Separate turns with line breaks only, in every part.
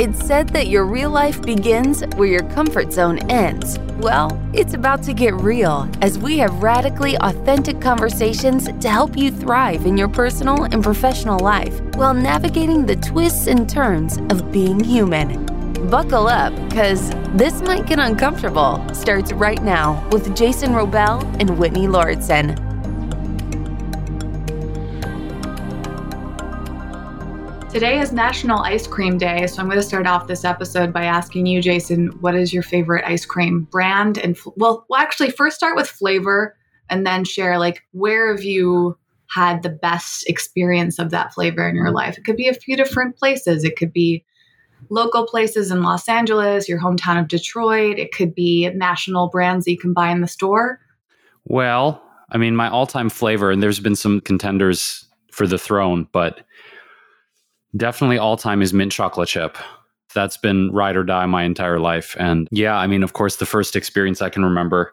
It's said that your real life begins where your comfort zone ends. Well, it's about to get real as we have radically authentic conversations to help you thrive in your personal and professional life while navigating the twists and turns of being human. Buckle up, because this might get uncomfortable. Starts right now with Jason Wrobel and Whitney Lauritsen.
Today is National Ice Cream Day, so I'm going to start off this episode by asking you, Jason, what is your favorite ice cream brand? And well, well, actually, first start with flavor, and then share like where have you had the best experience of that flavor in your life? It could be a few different places. It could be local places in Los Angeles, your hometown of Detroit. It could be national brands that you can buy in the store.
Well, I mean, my all-time flavor, and there's been some contenders for the throne, but Definitely all time is mint chocolate chip. That's been ride or die my entire life. And yeah, I mean, of course, the first experience I can remember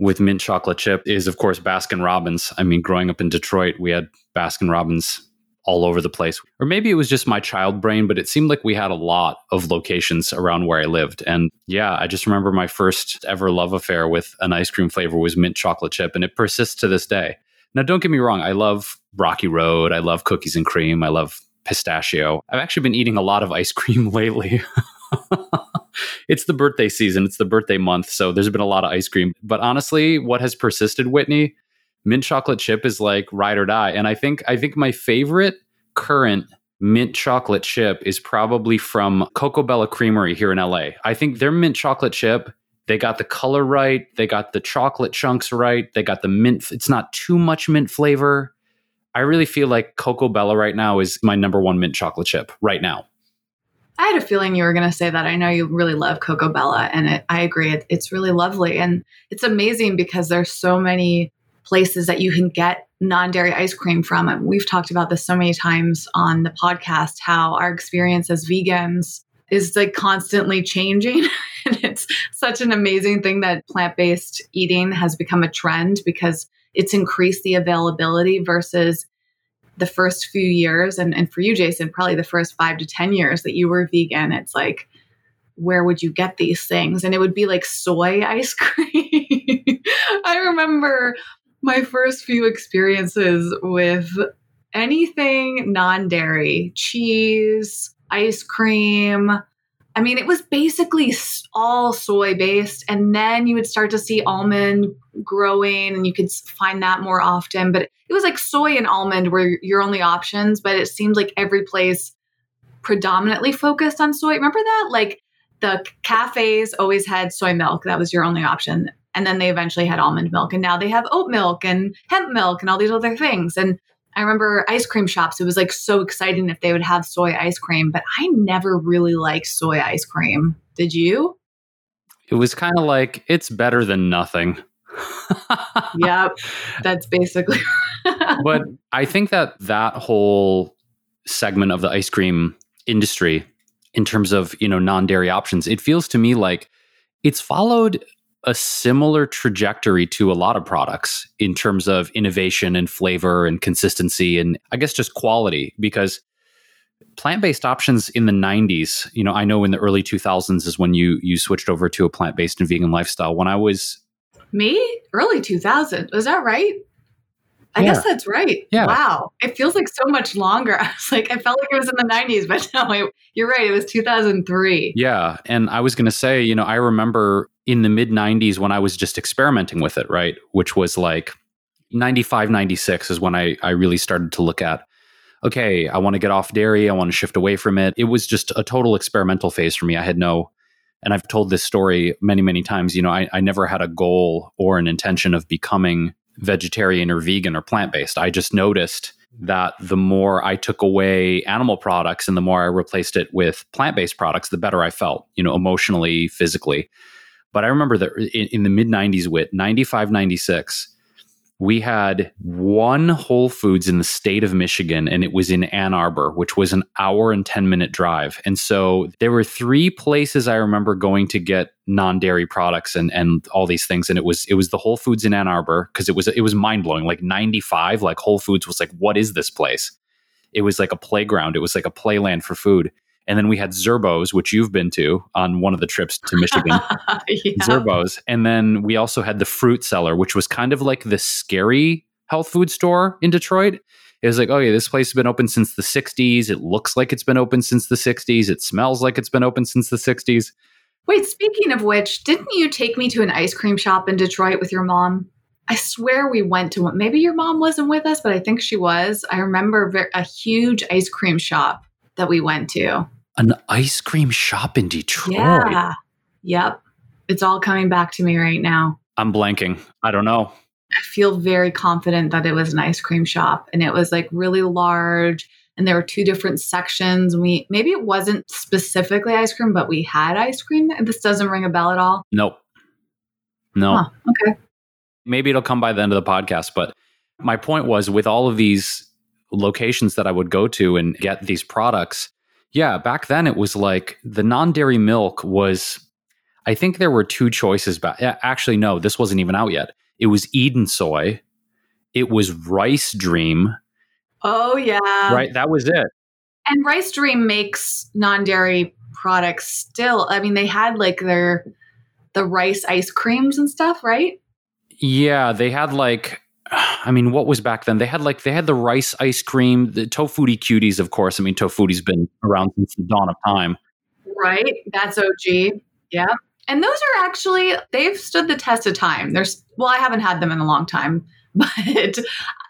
with mint chocolate chip is, of course, Baskin Robbins. I mean, growing up in Detroit, we had Baskin Robbins all over the place. Or maybe it was just my child brain, but it seemed like we had a lot of locations around where I lived. And yeah, I just remember my first ever love affair with an ice cream flavor was mint chocolate chip, and it persists to this day. Now, don't get me wrong, I love Rocky Road, I love cookies and cream, I love pistachio. I've actually been eating a lot of ice cream lately. it's the birthday season, it's the birthday month, so there's been a lot of ice cream. But honestly, what has persisted, Whitney, mint chocolate chip is like ride or die. And I think I think my favorite current mint chocolate chip is probably from Coco Bella Creamery here in LA. I think their mint chocolate chip they got the color right, they got the chocolate chunks right, they got the mint it's not too much mint flavor I really feel like Coco Bella right now is my number one mint chocolate chip right now.
I had a feeling you were going to say that. I know you really love Coco Bella, and it, I agree. It, it's really lovely. And it's amazing because there's so many places that you can get non dairy ice cream from. And we've talked about this so many times on the podcast how our experience as vegans is like constantly changing. and it's such an amazing thing that plant based eating has become a trend because it's increased the availability versus the first few years and, and for you jason probably the first five to ten years that you were vegan it's like where would you get these things? And it would be like soy ice cream. I remember my first few experiences with anything non-dairy cheese ice cream I mean, it was basically all soy based. And then you would start to see almond growing and you could find that more often. But it was like soy and almond were your only options. But it seemed like every place predominantly focused on soy. Remember that? Like the cafes always had soy milk, that was your only option. And then they eventually had almond milk. And now they have oat milk and hemp milk and all these other things. And I remember ice cream shops. It was like so exciting if they would have soy ice cream, but I never really liked soy ice cream. Did you?
It was kind of like it's better than nothing.
yep, that's basically.
but I think that that whole segment of the ice cream industry, in terms of you know non-dairy options, it feels to me like it's followed a similar trajectory to a lot of products in terms of innovation and flavor and consistency and I guess just quality because plant-based options in the 90s you know i know in the early 2000s is when you you switched over to a plant-based and vegan lifestyle when i was
me early 2000 was that right I yeah. guess that's right. Yeah. Wow. It feels like so much longer. I was like, I felt like it was in the 90s, but no, you're right. It was 2003.
Yeah. And I was going to say, you know, I remember in the mid 90s when I was just experimenting with it, right? Which was like 95, 96 is when I, I really started to look at, okay, I want to get off dairy. I want to shift away from it. It was just a total experimental phase for me. I had no, and I've told this story many, many times, you know, I, I never had a goal or an intention of becoming vegetarian or vegan or plant based. I just noticed that the more I took away animal products and the more I replaced it with plant based products, the better I felt, you know, emotionally, physically. But I remember that in, in the mid 90s, with 95, 96, we had one Whole Foods in the state of Michigan, and it was in Ann Arbor, which was an hour and 10 minute drive. And so there were three places I remember going to get non-dairy products and and all these things. And it was it was the Whole Foods in Ann Arbor, because it was it was mind-blowing. Like 95, like Whole Foods was like, what is this place? It was like a playground, it was like a playland for food. And then we had Zerbos, which you've been to on one of the trips to Michigan.
yeah.
Zerbos. And then we also had the Fruit Cellar, which was kind of like the scary health food store in Detroit. It was like, oh yeah, this place has been open since the 60s. It looks like it's been open since the 60s. It smells like it's been open since the 60s.
Wait, speaking of which, didn't you take me to an ice cream shop in Detroit with your mom? I swear we went to one. Maybe your mom wasn't with us, but I think she was. I remember a huge ice cream shop that we went to.
An ice cream shop in Detroit.
Yeah. Yep. It's all coming back to me right now.
I'm blanking. I don't know.
I feel very confident that it was an ice cream shop and it was like really large and there were two different sections. We maybe it wasn't specifically ice cream, but we had ice cream. This doesn't ring a bell at all.
Nope. No.
Huh, okay.
Maybe it'll come by the end of the podcast, but my point was with all of these locations that I would go to and get these products, yeah, back then it was like the non-dairy milk was I think there were two choices back. Actually no, this wasn't even out yet. It was Eden soy, it was Rice Dream.
Oh yeah.
right, that was it.
And Rice Dream makes non-dairy products still. I mean, they had like their the rice ice creams and stuff, right?
Yeah, they had like I mean, what was back then? They had like they had the rice ice cream, the Tofutti cuties, of course. I mean, Tofutti's been around since the dawn of time.
Right. That's OG. Yeah. And those are actually they've stood the test of time. There's well, I haven't had them in a long time, but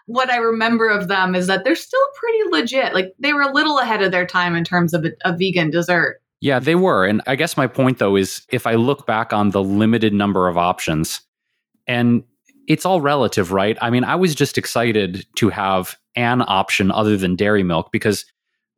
what I remember of them is that they're still pretty legit. Like they were a little ahead of their time in terms of a, a vegan dessert.
Yeah, they were. And I guess my point though is if I look back on the limited number of options, and it's all relative, right? I mean, I was just excited to have an option other than dairy milk because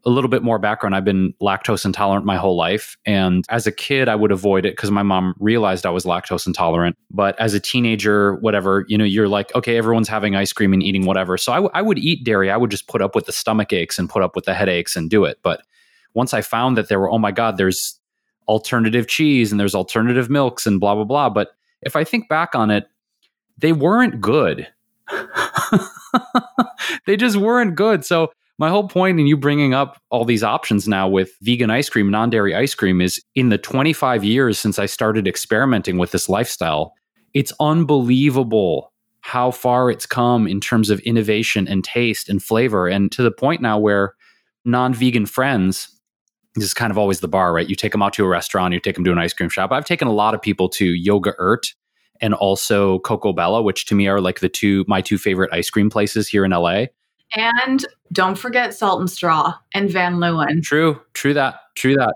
a little bit more background I've been lactose intolerant my whole life. And as a kid, I would avoid it because my mom realized I was lactose intolerant. But as a teenager, whatever, you know, you're like, okay, everyone's having ice cream and eating whatever. So I, w- I would eat dairy. I would just put up with the stomach aches and put up with the headaches and do it. But once I found that there were, oh my God, there's alternative cheese and there's alternative milks and blah, blah, blah. But if I think back on it, they weren't good. they just weren't good. So my whole point in you bringing up all these options now with vegan ice cream, non-dairy ice cream is in the 25 years since I started experimenting with this lifestyle, it's unbelievable how far it's come in terms of innovation and taste and flavor and to the point now where non-vegan friends this is kind of always the bar, right? You take them out to a restaurant, you take them to an ice cream shop. I've taken a lot of people to Yoga-Urt and also Coco Bella, which to me are like the two my two favorite ice cream places here in LA.
And don't forget Salt and Straw and Van Leeuwen.
True, true that, true that.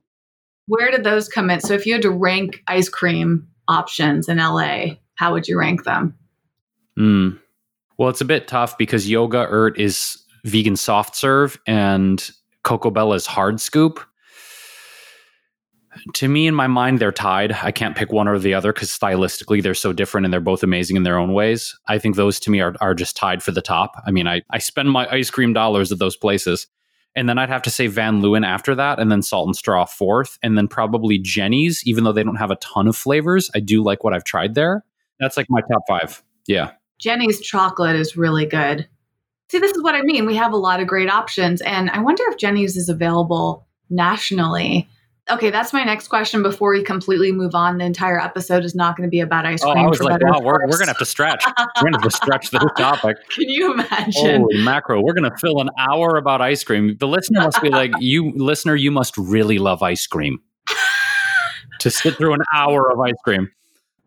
Where did those come in? So if you had to rank ice cream options in LA, how would you rank them?
Mm. Well, it's a bit tough because Yoga-Urt is vegan soft serve and Coco Bella is hard scoop to me in my mind they're tied. I can't pick one or the other because stylistically they're so different and they're both amazing in their own ways. I think those to me are, are just tied for the top. I mean I, I spend my ice cream dollars at those places. And then i'd have to say van leeuwen after that and then salt and straw fourth and then probably Jeni's, even though they don't have a ton of flavors. I do like what i've tried there. That's like my top five. Yeah.
Jeni's chocolate is really good. See this is what i mean. We have a lot of great options and i wonder if Jeni's is available nationally Okay, that's my next question before we completely move on. The entire episode is not going to be about ice cream.
Oh, I was like, wow, we're, we're going to have to stretch. we're going to have to stretch this topic.
Can you imagine?
Holy macro. We're going to fill an hour about ice cream. The listener must be like, you, listener, you must really love ice cream to sit through an hour of ice cream.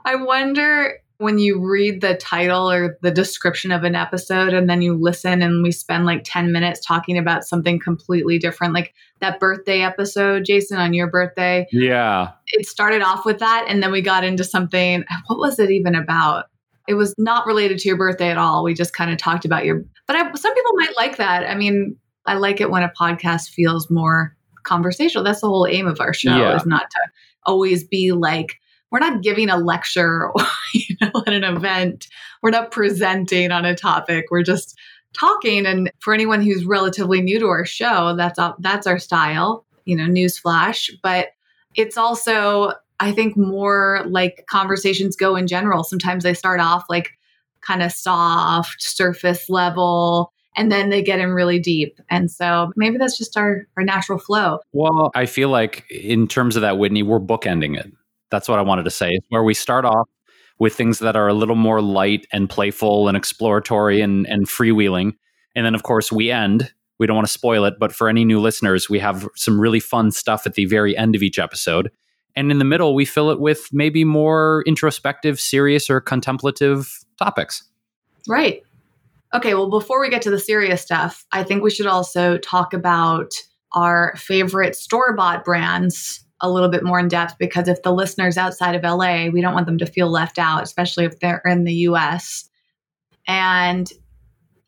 I wonder when you read the title or the description of an episode and then you listen and we spend like 10 minutes talking about something completely different like that birthday episode jason on your birthday
yeah.
it started off with that and then we got into something what was it even about? It was not related to your birthday at all. We just kind of talked about your but I, some people might like that. I mean i like it when a podcast feels more conversational. That's the whole aim of our show
Yeah.
is not to always be like we're not giving a lecture or you know at an event we're not presenting on a topic we're just talking and for anyone who's relatively new to our show that's our, that's our style you know newsflash but it's also i think more like conversations go in general sometimes they start off like kind of soft surface level and then they get in really deep. And so maybe that's just our, our natural flow.
Well, I feel like in terms of that, Whitney, we're bookending it. That's what I wanted to say. Where we start off with things that are a little more light and playful and exploratory and, and freewheeling. And then, of course, we end. We don't want to spoil it, but for any new listeners, we have some really fun stuff at the very end of each episode. And in the middle, we fill it with maybe more introspective, serious, or contemplative topics.
Right. Okay, well, before we get to the serious stuff, I think we should also talk about our favorite store bought brands a little bit more in depth because if the listeners outside of LA, we don't want them to feel left out, especially if they're in the US. And,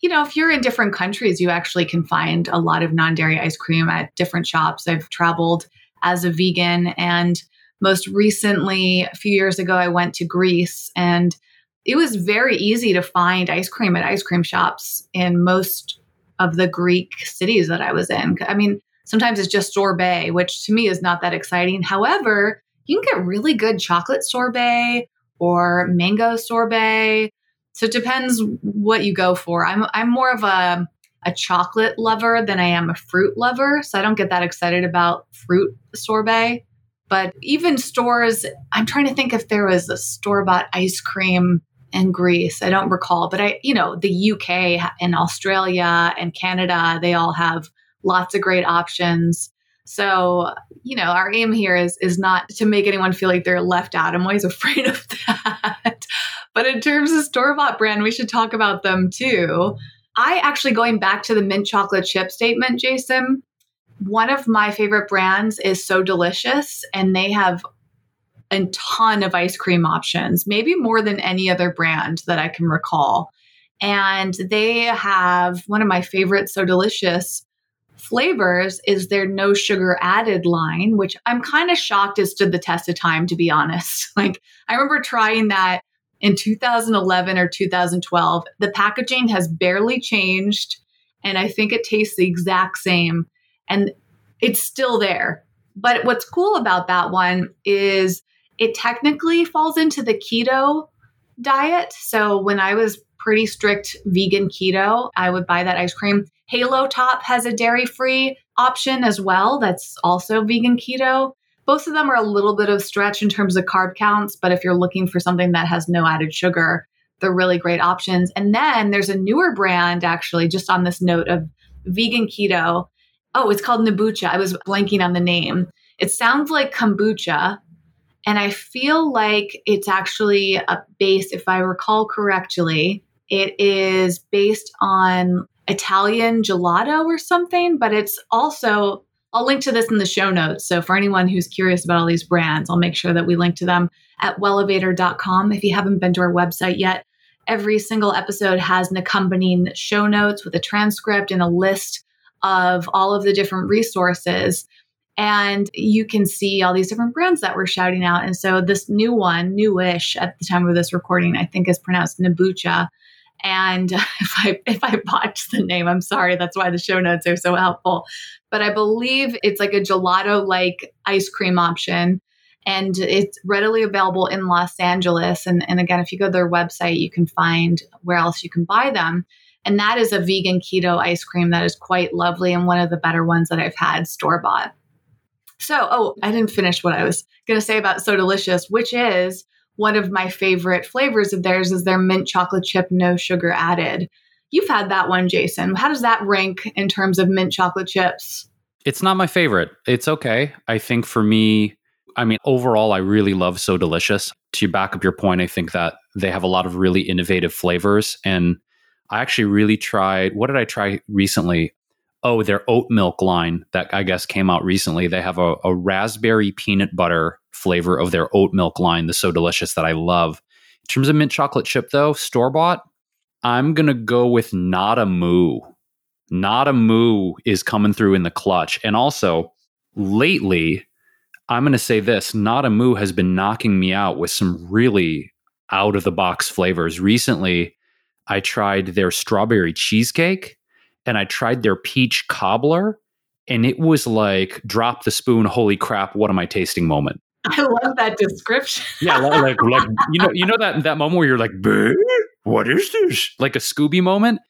you know, if you're in different countries, you actually can find a lot of non dairy ice cream at different shops. I've traveled as a vegan and most recently, a few years ago, I went to Greece and it was very easy to find ice cream at ice cream shops in most of the Greek cities that I was in. I mean, sometimes it's just sorbet, which to me is not that exciting. However, you can get really good chocolate sorbet or mango sorbet. So it depends what you go for. I'm I'm more of a a chocolate lover than I am a fruit lover, so I don't get that excited about fruit sorbet. But even stores, I'm trying to think if there was a store bought ice cream in Greece. I don't recall, but I, you know, the UK and Australia and Canada, they all have lots of great options. So, you know, our aim here is is not to make anyone feel like they're left out. I'm always afraid of that. but in terms of store bought brand, we should talk about them too. I actually going back to the mint chocolate chip statement, Jason. One of my favorite brands is So Delicious, and they have a ton of ice cream options, maybe more than any other brand that I can recall. And they have one of my favorite So Delicious flavors is their no sugar added line, which I'm kind of shocked has stood the test of time, to be honest. Like, I remember trying that in 2011 or 2012. The packaging has barely changed, and I think it tastes the exact same. And it's still there. But what's cool about that one is it technically falls into the keto diet. So when I was pretty strict vegan keto, I would buy that ice cream. Halo Top has a dairy free option as well. That's also vegan keto. Both of them are a little bit of stretch in terms of carb counts, but if you're looking for something that has no added sugar, they're really great options. And then there's a newer brand, actually, just on this note of vegan keto. Oh, it's called Nabucha. I was blanking on the name. It sounds like kombucha, and I feel like it's actually a base, if I recall correctly, it is based on Italian gelato or something, but it's also, I'll link to this in the show notes. So for anyone who's curious about all these brands, I'll make sure that we link to them at wellevatr.com. If you haven't been to our website yet, every single episode has an accompanying show notes with a transcript and a list of all of the different resources and you can see all these different brands that we're shouting out. And so this new one, newish at the time of this recording, I think is pronounced Nabucha. And if I if I botched the name, I'm sorry. That's why the show notes are so helpful. But I believe it's like a gelato like ice cream option. And it's readily available in Los Angeles. And, and again, if you go to their website, you can find where else you can buy them. And that is a vegan keto ice cream that is quite lovely and one of the better ones that I've had store bought. So, oh, I didn't finish what I was going to say about So Delicious, which is one of my favorite flavors of theirs is their mint chocolate chip, no sugar added. You've had that one, Jason. How does that rank in terms of mint chocolate chips?
It's not my favorite. It's okay. I think for me, I mean, overall, I really love So Delicious. To back up your point, I think that they have a lot of really innovative flavors. And I actually really tried, what did I try recently? oh, their oat milk line that I guess came out recently. They have a, a raspberry peanut butter flavor of their oat milk line, the so delicious that I love. In terms of mint chocolate chip, though, store bought, I'm gonna go with Nada Moo. Not a moo is coming through in the clutch. And also, lately, I'm gonna say this: Nada Moo has been knocking me out with some really out of the box flavors. Recently, I tried their strawberry cheesecake and I tried their peach cobbler, and it was like drop the spoon, holy crap, what am I tasting moment.
I love that description.
yeah, like like you know you know that that moment where you're like, what is this? Like a Scooby moment.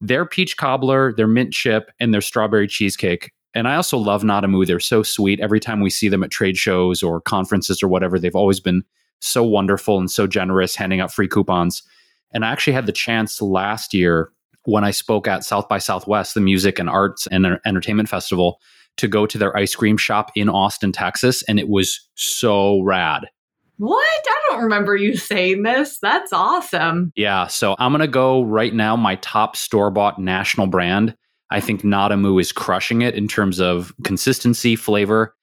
their peach cobbler, their mint chip, and their strawberry cheesecake. And I also love Nada Moo. They're so sweet. Every time we see them at trade shows or conferences or whatever, they've always been so wonderful and so generous, handing out free coupons. And I actually had the chance last year when I spoke at South by Southwest, the music and arts and entertainment festival, to go to their ice cream shop in Austin, Texas. And it was so rad.
What? I don't remember you saying this. That's awesome.
Yeah. So I'm going to go right now, my top store bought national brand. I think Nada Moo is crushing it in terms of consistency, flavor,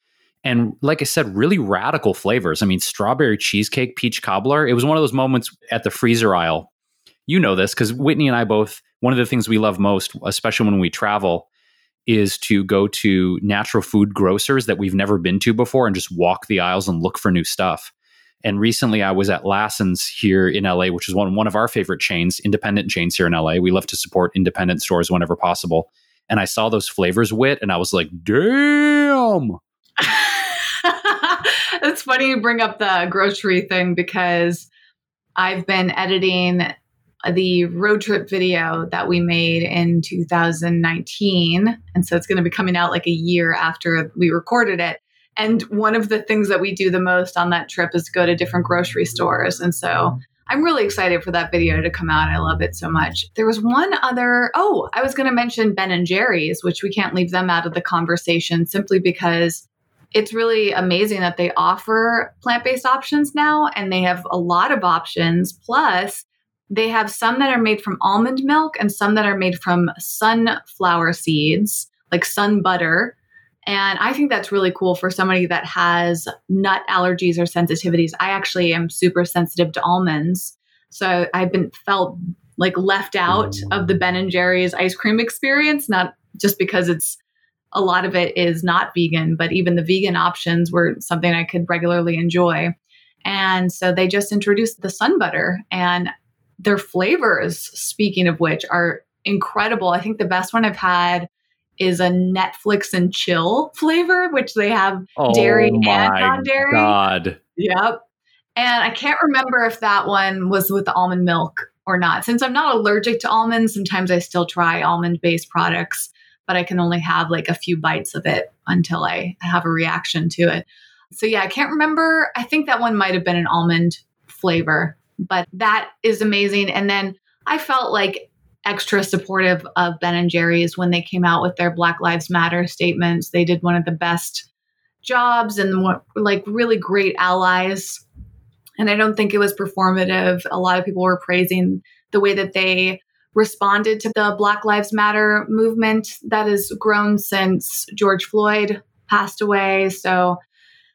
and like I said, really radical flavors. I mean, strawberry cheesecake, peach cobbler. It was one of those moments at the freezer aisle. You know this because Whitney and I both, one of the things we love most, especially when we travel, is to go to natural food grocers that we've never been to before and just walk the aisles and look for new stuff. And recently I was at Lassen's here in LA, which is one, one of our favorite chains, independent chains here in LA. We love to support independent stores whenever possible. And I saw those flavors wit and I was like, damn.
it's funny you bring up the grocery thing because I've been editing the road trip video that we made in 2019. And so it's going to be coming out like a year after we recorded it. And one of the things that we do the most on that trip is go to different grocery stores. And so I'm really excited for that video to come out. I love it so much. There was one other, oh, I was going to mention Ben and Jerry's, which we can't leave them out of the conversation simply because it's really amazing that they offer plant based options now and they have a lot of options. Plus, they have some that are made from almond milk and some that are made from sunflower seeds, like sun butter. And I think that's really cool for somebody that has nut allergies or sensitivities. I actually am super sensitive to almonds. So I've been felt like left out of the Ben and Jerry's ice cream experience, not just because it's a lot of it is not vegan, but even the vegan options were something I could regularly enjoy. And so they just introduced the sun butter and their flavors, speaking of which, are incredible. I think the best one I've had is a Netflix and chill flavor, which they have oh dairy and non-dairy.
God.
Yep. And I can't remember if that one was with the almond milk or not. Since I'm not allergic to almonds, sometimes I still try almond based products, but I can only have like a few bites of it until I have a reaction to it. So yeah, I can't remember. I think that one might have been an almond flavor, but that is amazing. And then I felt like extra supportive of Ben and Jerry's when they came out with their Black Lives Matter statements. They did one of the best jobs and like really great allies. And I don't think it was performative. A lot of people were praising the way that they responded to the Black Lives Matter movement that has grown since George Floyd passed away. So,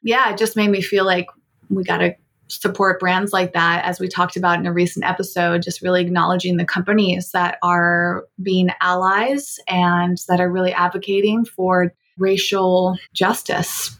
yeah, it just made me feel like we got to support brands like that, as we talked about in a recent episode, just really acknowledging the companies that are being allies and that are really advocating for racial justice.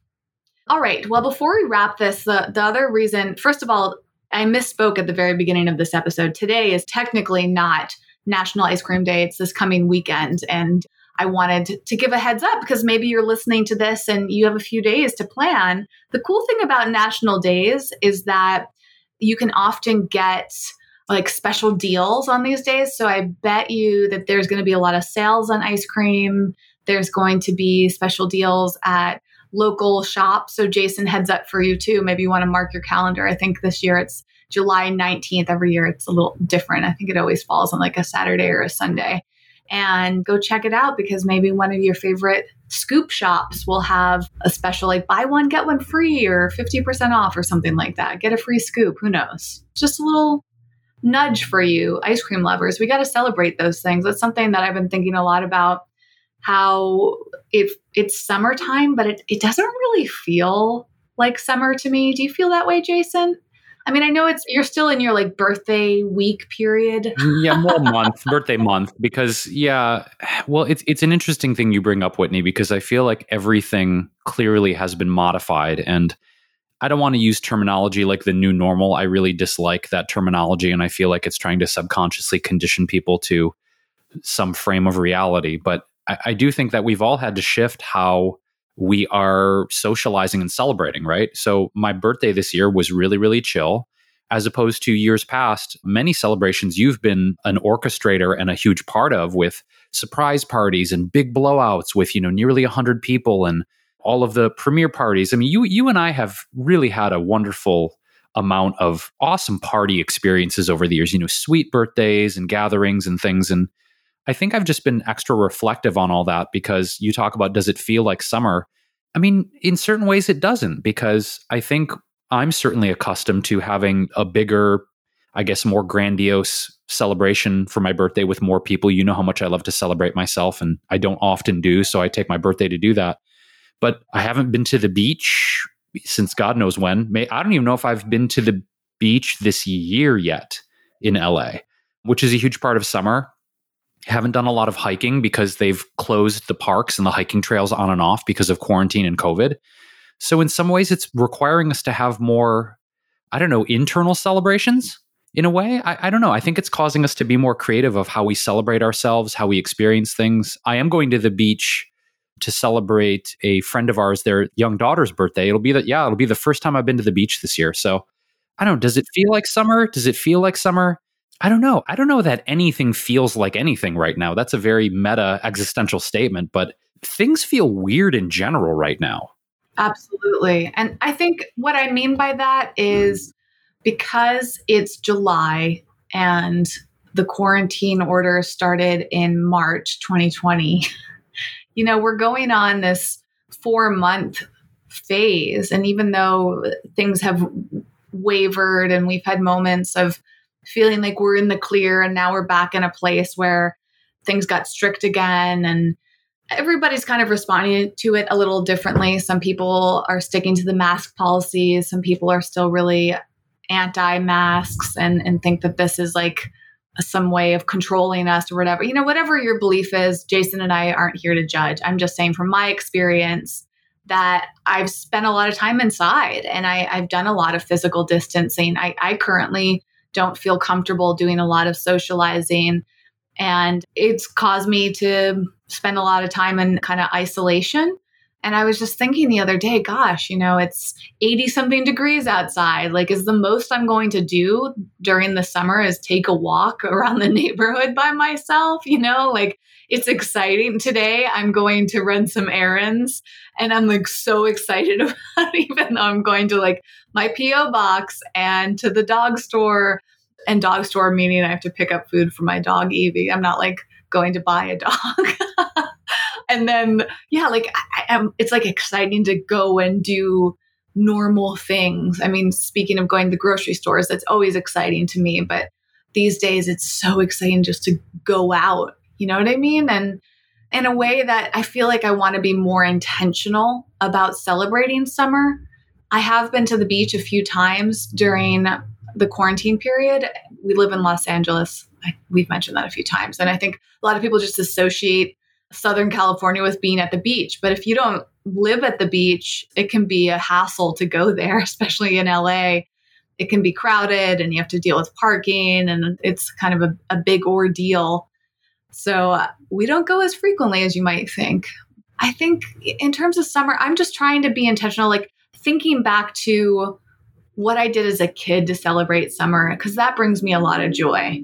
All right. Well, before we wrap this, the, the other reason, first of all, I misspoke at the very beginning of this episode. Today is technically not National Ice Cream Day, it's this coming weekend. And I wanted to give a heads up because maybe you're listening to this and you have a few days to plan. The cool thing about national days is that you can often get like special deals on these days. So I bet you that there's going to be a lot of sales on ice cream. There's going to be special deals at local shops. So Jason heads up for you too. Maybe you want to mark your calendar. I think this year it's July 19th. Every year it's a little different. I think it always falls on like a Saturday or a Sunday and go check it out because maybe one of your favorite scoop shops will have a special like buy one get one free or 50% off or something like that. Get a free scoop who knows? Just a little nudge for you ice cream lovers. We got to celebrate those things. That's something that i've been thinking a lot about how if it's summertime but it, it doesn't really feel like summer to me. Do you feel that way jason I mean, I know it's you're still in your like birthday week period.
Mm, yeah, more month, birthday month, because yeah, well, it's it's an interesting thing you bring up, Whitney, because I feel like everything clearly has been modified, and I don't want to use terminology like the new normal. I really dislike that terminology, and I feel like it's trying to subconsciously condition people to some frame of reality. But I, I do think that we've all had to shift how we are socializing and celebrating, right? So my birthday this year was really, really chill. as opposed to years past, many celebrations you've been an orchestrator and a huge part of with surprise parties and big blowouts with, you know, nearly 100 people and all of the premiere parties. I mean, you you and I have really had a wonderful amount of awesome party experiences over the years, you know, sweet birthdays and gatherings and things and I think I've just been extra reflective on all that because you talk about does it feel like summer? I mean, in certain ways it doesn't because I think I'm certainly accustomed to having a bigger, I guess, more grandiose celebration for my birthday with more people. You know how much I love to celebrate myself, and I don't often do. So I take my birthday to do that. But I haven't been to the beach since God knows when. I don't even know if I've been to the beach this year yet in LA, which is a huge part of summer. Haven't done a lot of hiking because they've closed the parks and the hiking trails on and off because of quarantine and COVID. So in some ways, it's requiring us to have more, I don't know, internal celebrations in a way. I, I, don't know. I think it's causing us to be more creative of how we celebrate ourselves, how we experience things. I am going to the beach to celebrate a friend of ours, their young daughter's birthday. It'll be that, yeah, it'll be the first time I've been to the beach this year. So I don't know. Does it feel like summer? Does it feel like summer? I don't know. I don't know that anything feels like anything right now. That's a very meta existential statement, but things feel weird in general right now.
Absolutely. And I think what I mean by that is because it's July and the quarantine order started in March 2020, you know, we're going on this four month phase. And even though things have wavered and we've had moments of feeling like we're in the clear and now we're back in a place where things got strict again and everybody's kind of responding to it a little differently. Some people are sticking to the mask policies, some people are still really anti masks and, and think that this is like some way of controlling us or whatever. You know, whatever your belief is, Jason and I aren't here to judge. I'm just saying from my experience that I've spent a lot of time inside and I, have done a lot of physical distancing. I, I currently don't feel comfortable doing a lot of socializing. And it's caused me to spend a lot of time in kind of isolation. And I was just thinking the other day, gosh, you know, it's 80 something degrees outside. Like, is the most I'm going to do during the summer is take a walk around the neighborhood by myself? You know, like it's exciting. Today, I'm going to run some errands and I'm like so excited about even though I'm going to like my P.O. box and to the dog store. And dog store meaning I have to pick up food for my dog, Evie. I'm not like going to buy a dog. and then, yeah, like I, am, it's like exciting to go and do normal things. I mean, speaking of going to the grocery stores, that's always exciting to me. But these days, it's so exciting just to go out. You know what I mean? And in a way that I feel like I want to be more intentional about celebrating summer. I have been to the beach a few times during the quarantine period. We live in Los Angeles. I, we've mentioned that a few times. And I think a lot of people just associate Southern California with being at the beach. But if you don't live at the beach, it can be a hassle to go there, especially in LA. It can be crowded and you have to deal with parking, and it's kind of a, a big ordeal. So uh, we don't go as frequently as you might think. I think in terms of summer, I'm just trying to be intentional, like thinking back to what I did as a kid to celebrate summer, because that brings me a lot of joy.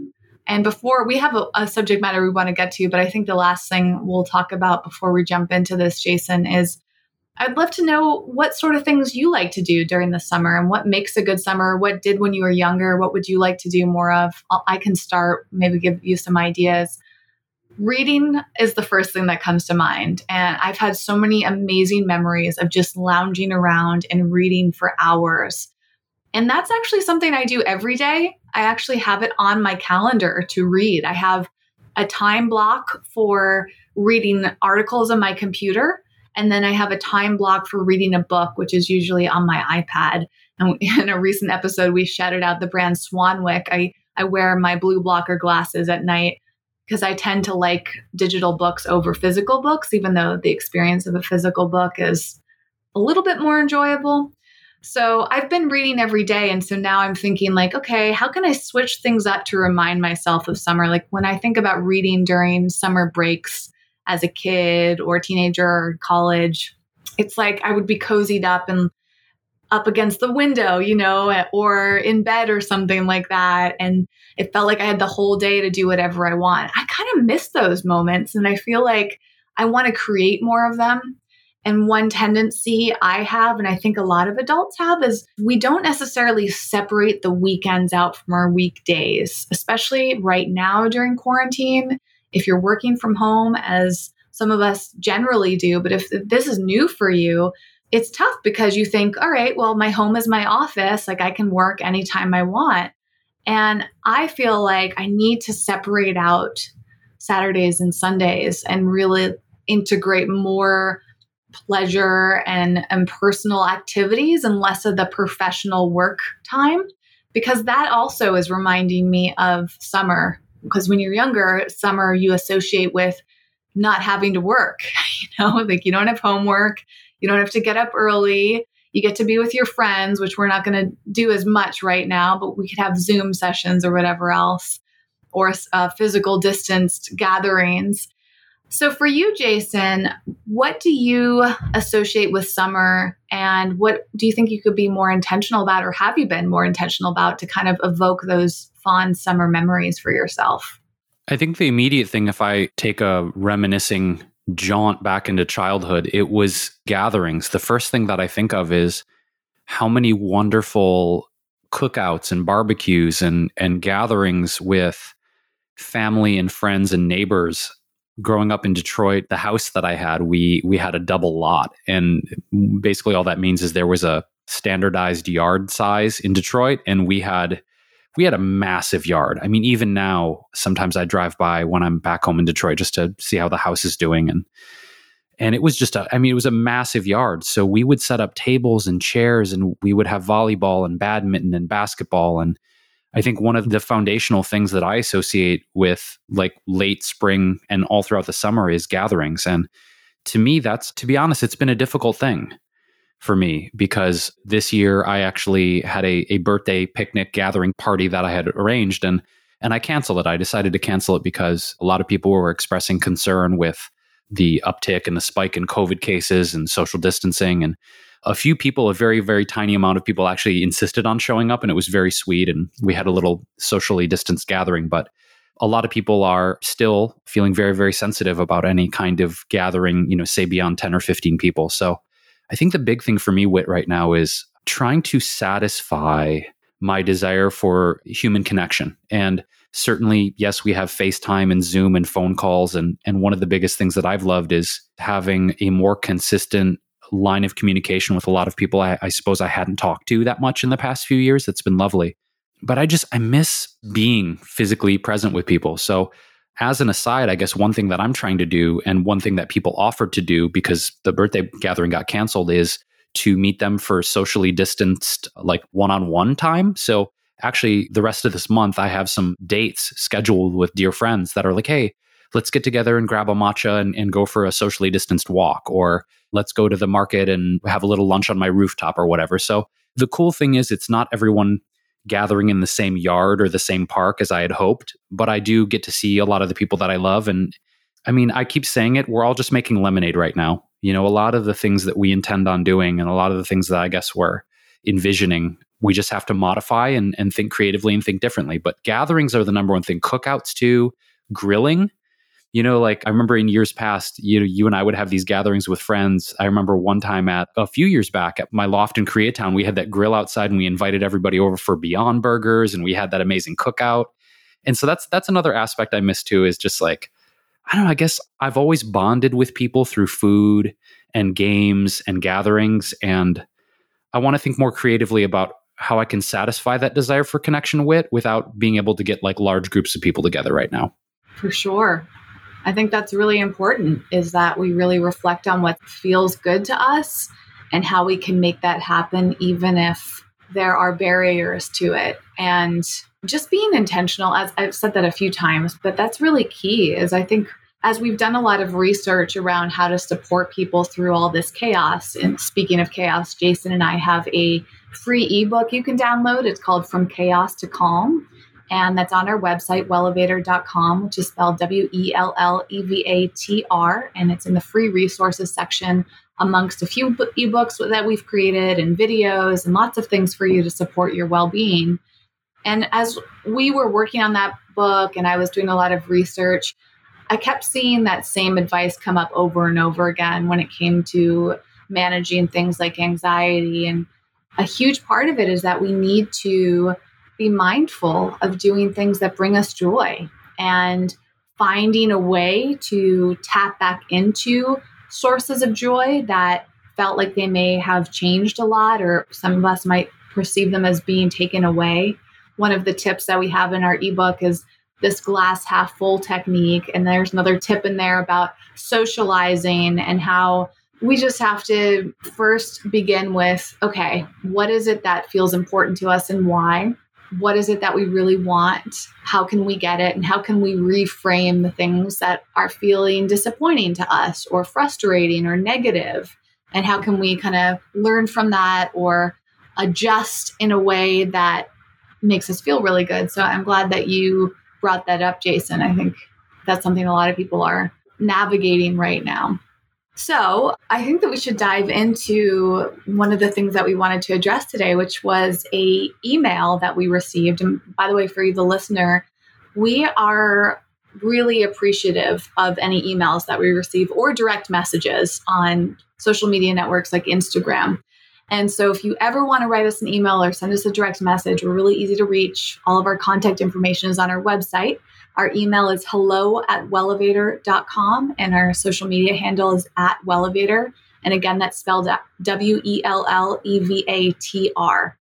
And before we have a, a, subject matter we want to get to, but I think the last thing we'll talk about before we jump into this, Jason, is I'd love to know what sort of things you like to do during the summer and what makes a good summer. What did when you were younger? What would you like to do more of? I can start, maybe give you some ideas. Reading is the first thing that comes to mind. And I've had so many amazing memories of just lounging around and reading for hours. And that's actually something I do every day. I actually have it on my calendar to read. I have a time block for reading articles on my computer. And then I have a time block for reading a book, which is usually on my iPad. And in a recent episode, we shouted out the brand Swanwick. I, I wear my blue blocker glasses at night because I tend to like digital books over physical books, even though the experience of a physical book is a little bit more enjoyable. So I've been reading every day. And so now I'm thinking, like, okay, how can I switch things up to remind myself of summer? Like when I think about reading during summer breaks as a kid or teenager or college, it's like I would be cozied up and up against the window, you know, or in bed or something like that. And it felt like I had the whole day to do whatever I want. I kind of miss those moments. And I feel like I want to create more of them. And one tendency I have, and I think a lot of adults have, is we don't necessarily separate the weekends out from our weekdays, especially right now during quarantine. If you're working from home, as some of us generally do, but if this is new for you, it's tough because you think, all right, well, my home is my office. Like I can work anytime I want. And I feel like I need to separate out Saturdays and Sundays and really integrate more pleasure and, and personal activities and less of the professional work time because that also is reminding me of summer. Because when you're younger summer you associate with not having to work you know like you don't have homework you don't have to get up early you get to be with your friends which we're not going to do as much right now but we could have zoom sessions or whatever else or uh, physical distanced gatherings so, for you, Jason, what do you associate with summer and what do you think you could be more intentional about, or have you been more intentional about to kind of evoke those fond summer memories for yourself?
I think the immediate thing, if I take a reminiscing jaunt back into childhood, it was gatherings. The first thing that I think of is how many wonderful cookouts and barbecues and, and gatherings with family and friends and neighbors growing up in Detroit, the house that I had, we we had a double lot, and basically all that means is there was a standardized yard size in Detroit, and we had we had a massive yard. I mean, even now, sometimes I drive by when I'm back home in Detroit just to see how the house is doing, and and it was just a I mean, it was a massive yard. So we would set up tables and chairs, and we would have volleyball and badminton and basketball and I think one of the foundational things that I associate with like late spring and all throughout the summer is gatherings. And to me, that's, to be honest, it's been a difficult thing for me because this year I actually had a, a birthday picnic gathering party that I had arranged and and I canceled it. I decided to cancel it because a lot of people were expressing concern with the uptick and the spike in COVID cases and social distancing. And a few people, a very, very tiny amount of people actually insisted on showing up, and it was very sweet. And we had a little socially distanced gathering, but a lot of people are still feeling very, very sensitive about any kind of gathering, you know, say beyond 10 or 15 people. So I think the big thing for me, Whit, right now is trying to satisfy my desire for human connection. And certainly, yes, we have FaceTime and Zoom and phone calls. And, and one of the biggest things that I've loved is having a more consistent line of communication with a lot of people I, I suppose I hadn't talked to that much in the past few years. It's been lovely. But I just, I miss being physically present with people. So, as an aside, I guess one thing that I'm trying to do, and one thing that people offered to do because the birthday gathering got canceled, is to meet them for socially distanced, like one on one time. So, actually, the rest of this month, I have some dates scheduled with dear friends that are like, hey, let's get together and grab a matcha and, and go for a socially distanced walk, or let's go to the market and have a little lunch on my rooftop or whatever. So the cool thing is, it's not everyone gathering in the same yard or the same park as I had hoped, but I do get to see a lot of the people that I love. And I mean, I keep saying it, we're all just making lemonade right now. You know, a lot of the things that we intend on doing and a lot of the things that I guess we're envisioning, we just have to modify and, and think creatively and think differently. But gatherings are the number one thing. Cookouts too, grilling you know, like I remember in years past, you know, you and I would have these gatherings with friends. I remember one time at a few years back at my loft in Koreatown, we had that grill outside and we invited everybody over for Beyond Burgers and we had that amazing cookout. And so that's that's another aspect I miss too is just like I don't know, I guess I've always bonded with people through food and games and gatherings and I want to think more creatively about how I can satisfy that desire for connection with without being able to get like large groups of people together right now.
For sure. I think that's really important is that we really reflect on what feels good to us and how we can make that happen even if there are barriers to it. And just being intentional as I've said that a few times but that's really key is I think as we've done a lot of research around how to support people through all this chaos and speaking of chaos Jason and I have a free ebook you can download. It's called From Chaos to Calm And that's on our website, wellevatr.com, which is spelled W E L L E V A T R. And it's in the free resources section amongst a few ebooks that we've created and videos and lots of things for you to support your well being. And as we were working on that book and I was doing a lot of research, I kept seeing that same advice come up over and over again when it came to managing things like anxiety. And a huge part of it is that we need to be mindful of doing things that bring us joy and finding a way to tap back into sources of joy that felt like they may have changed a lot, or some of us might perceive them as being taken away. One of the tips that we have in our ebook is this glass half full technique. And there's another tip in there about socializing and how we just have to first begin with okay, what is it that feels important to us and why? What is it that we really want? How can we get it? And how can we reframe the things that are feeling disappointing to us or frustrating or negative? And how can we kind of learn from that or adjust in a way that makes us feel really good? So I'm glad that you brought that up, Jason. I think that's something a lot of people are navigating right now. So, I think that we should dive into one of the things that we wanted to address today, which was a email that we received. And by the way, for you the listener, we are really appreciative of any emails that we receive or direct messages on social media networks like Instagram. And so if you ever want to write us an email or send us a direct message, we're really easy to reach. All of our contact information is on our website. Our email is hello at wellevatr.com and our social media handle is at wellevatr. And again, that's spelled W E L L E V A T R.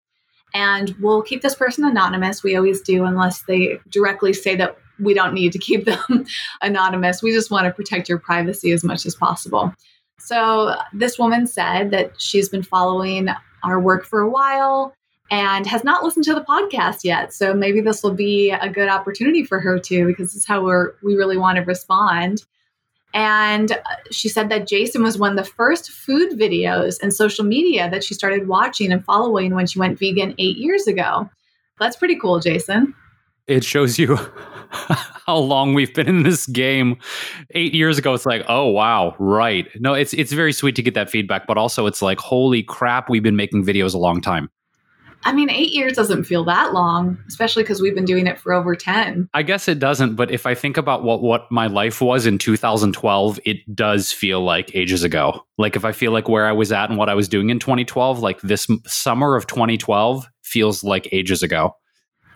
And we'll keep this person anonymous. We always do, unless they directly say that we don't need to keep them anonymous. We just want to protect your privacy as much as possible. So, this woman said that she's been following our work for a while and has not listened to the podcast yet. So maybe this will be a good opportunity for her too, because this is how we're we really want to respond. And uh, she said that Jason was one of the first food videos and social media that she started watching and following when she went vegan eight years ago. That's pretty cool, Jason.
It shows you how long we've been in this game. Eight years ago, it's like, oh wow, right. No, it's it's very sweet to get that feedback, but also it's like, holy crap, we've been making videos a long time.
I mean, eight years doesn't feel that long, especially because we've been doing it for over 10.
I guess it doesn't, but if I think about what, what my life was in 2012, it does feel like ages ago. Like if I feel like where I was at and what I was doing in 2012, like this summer of 2012 feels like ages ago.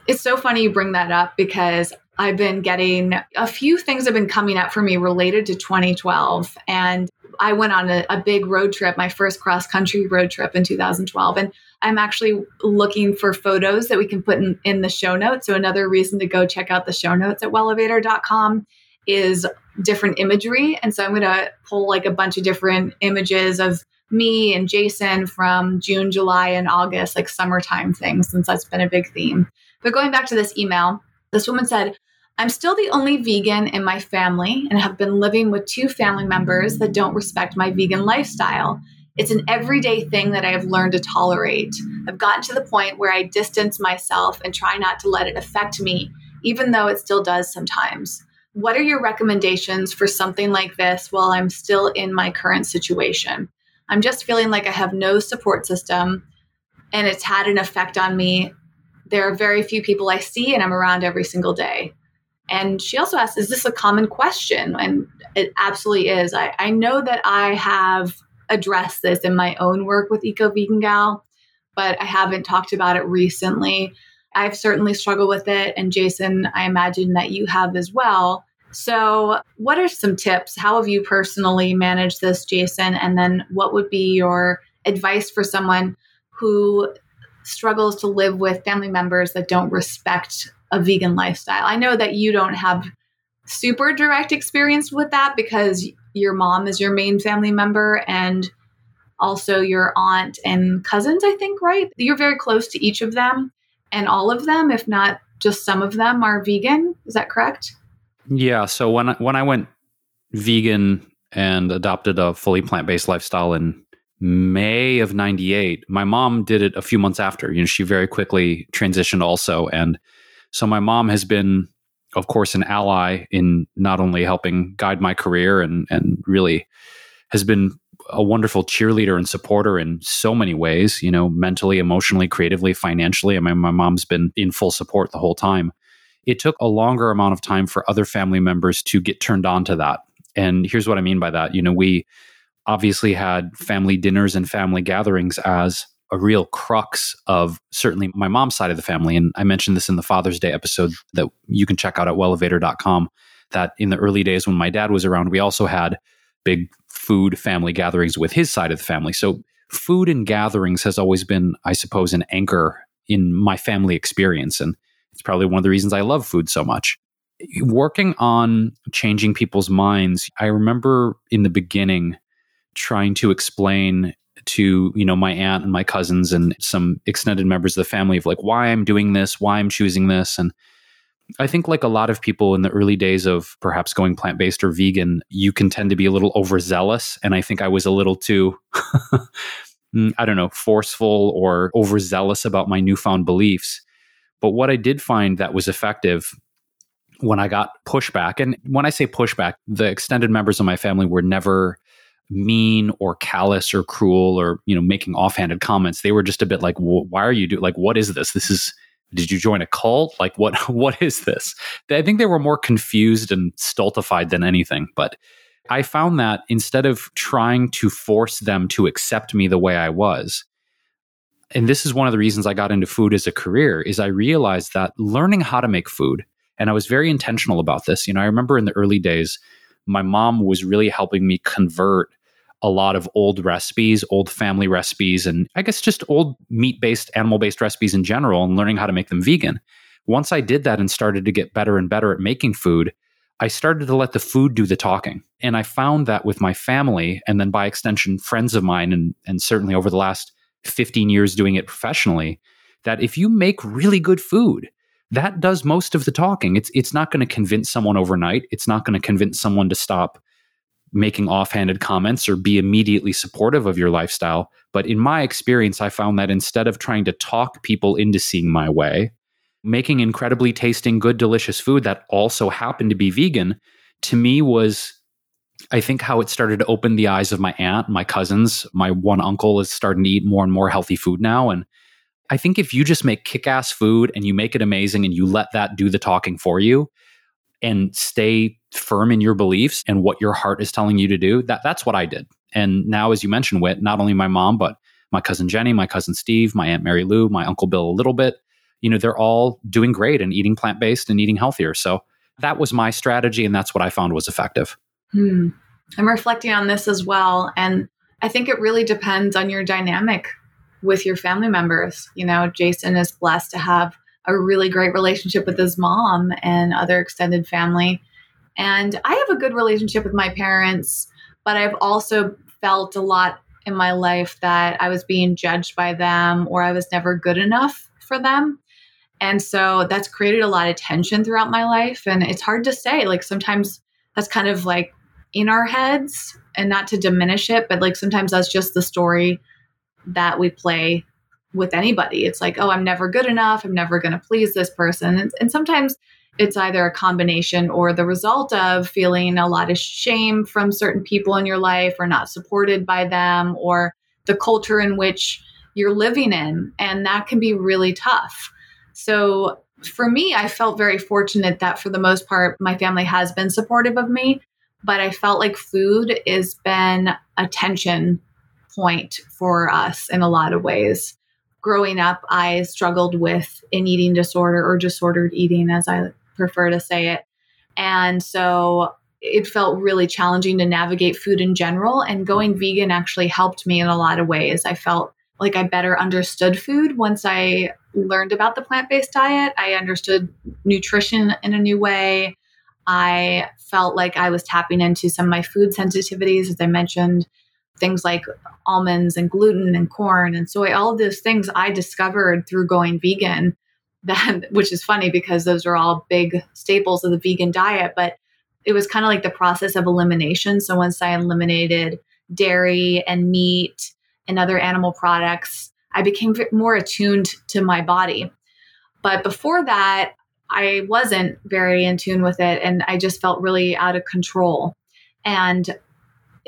It's so funny you bring that up because I've been getting a few things have been coming up for me related to 2012. And I went on a, a big road trip, my first cross country road trip in 2012. And I'm actually looking for photos that we can put in, in the show notes. So, another reason to go check out the show notes at wellevatr.com is different imagery. And so, I'm going to pull like a bunch of different images of me and Jason from June, July, and August, like summertime things, since that's been a big theme. But going back to this email, this woman said, I'm still the only vegan in my family and have been living with two family members that don't respect my vegan lifestyle. It's an everyday thing that I have learned to tolerate. I've gotten to the point where I distance myself and try not to let it affect me, even though it still does sometimes. What are your recommendations for something like this while I'm still in my current situation? I'm just feeling like I have no support system and it's had an effect on me. There are very few people I see and I'm around every single day. And she also asked, Is this a common question? And it absolutely is. I, I know that I have addressed this in my own work with Eco Vegan Gal, but I haven't talked about it recently. I've certainly struggled with it. And Jason, I imagine that you have as well. So, what are some tips? How have you personally managed this, Jason? And then, what would be your advice for someone who struggles to live with family members that don't respect a vegan lifestyle? I know that you don't have super direct experience with that because your mom is your main family member and also your aunt and cousins, I think, right? You're very close to each of them, and all of them, if not just some of them, are vegan. Is that correct?
Yeah. So when I, when I went vegan and adopted a fully plant based lifestyle in May of '98, my mom did it a few months after. You know, she very quickly transitioned also, and So my mom has been, of course, an ally in not only helping guide my career and and really has been a wonderful cheerleader and supporter in so many ways, you know, mentally, emotionally, creatively, financially. I mean, my mom's been in full support the whole time. It took a longer amount of time for other family members to get turned on to that. And here's what I mean by that. You know, we obviously had family dinners and family gatherings as a real crux of certainly my mom's side of the family. And I mentioned this in the Father's Day episode that you can check out at wellevatr.com. That in the early days when my dad was around, we also had big food family gatherings with his side of the family. So food and gatherings has always been, I suppose, an anchor in my family experience. And it's probably one of the reasons I love food so much. Working on changing people's minds, I remember in the beginning trying to explain to you know my aunt and my cousins and some extended members of the family of like why I'm doing this, why I'm choosing this, and I think, like a lot of people in the early days of perhaps going plant based or vegan, you can tend to be a little overzealous. And I think I was a little too, mm, I don't know, forceful or overzealous about my newfound beliefs. But what I did find that was effective when I got pushback, and when I say pushback, the extended members of my family were never mean or callous or cruel or you know making offhanded comments. They were just a bit like why are you doing like what is this? This is did you join a cult? Like what what is this? I think they were more confused and stultified than anything but i found that instead of trying to force them to accept me the way i was and this is one of the reasons i got into food as a career is i realized that learning how to make food and i was very intentional about this. You know i remember in the early days my mom was really helping me convert a lot of old recipes, old family recipes, and I guess just old meat based, animal based recipes in general, and learning how to make them vegan. Once I did that and started to get better and better at making food, I started to let the food do the talking. And I found that with my family, and then by extension, friends of mine, and, and certainly over the last 15 years doing it professionally, that if you make really good food, that does most of the talking. It's it's not going to convince someone overnight. It's not going to convince someone to stop making offhanded comments or be immediately supportive of your lifestyle. But in my experience, I found that instead of trying to talk people into seeing my way, making incredibly tasting, good, delicious food that also happened to be vegan, to me was, I think, how it started to open the eyes of my aunt, my cousins. My one uncle is starting to eat more and more healthy food now. And I think if you just make kick ass food and you make it amazing and you let that do the talking for you, and stay firm in your beliefs and what your heart is telling you to do. That that's what I did. And now, as you mentioned, Whit, not only my mom, but my cousin Jenny, my cousin Steve, my aunt Mary Lou, my uncle Bill a little bit, you know, they're all doing great and eating plant based and eating healthier. So that was my strategy, and that's what I found was effective.
Hmm. I'm reflecting on this as well, and I think it really depends on your dynamic with your family members. You know, Jason is blessed to have a really great relationship with his mom and other extended family. And I have a good relationship with my parents, but I've also felt a lot in my life that I was being judged by them or I was never good enough for them. And so that's created a lot of tension throughout my life. And it's hard to say. Like sometimes that's kind of like in our heads and not to diminish it, but like sometimes that's just the story that we play with anybody. It's like, oh, I'm never good enough. I'm never going to please this person. And, and, sometimes it's either a combination or the result of feeling a lot of shame from certain people in your life or not supported by them or the culture in which you're living in. And that can be really tough. So for me, I felt very fortunate that for the most part, my family has been supportive of me. But I felt like food has been a tension point for us in a lot of ways growing up, I struggled with an eating disorder or disordered eating, as I prefer to say it. And so it felt really challenging to navigate food in general. And going vegan actually helped me in a lot of ways. I felt like I better understood food once I learned about the plant based diet. I understood nutrition in a new way. I felt like I was tapping into some of my food sensitivities, as I mentioned things like almonds and gluten and corn and soy, all of those things I discovered through going vegan. That which is funny because those are all big staples of the vegan diet, but it was kind of like the process of elimination. So once I eliminated dairy and meat and other animal products, I became more attuned to my body. But before that, I wasn't very in tune with it and I just felt really out of control. And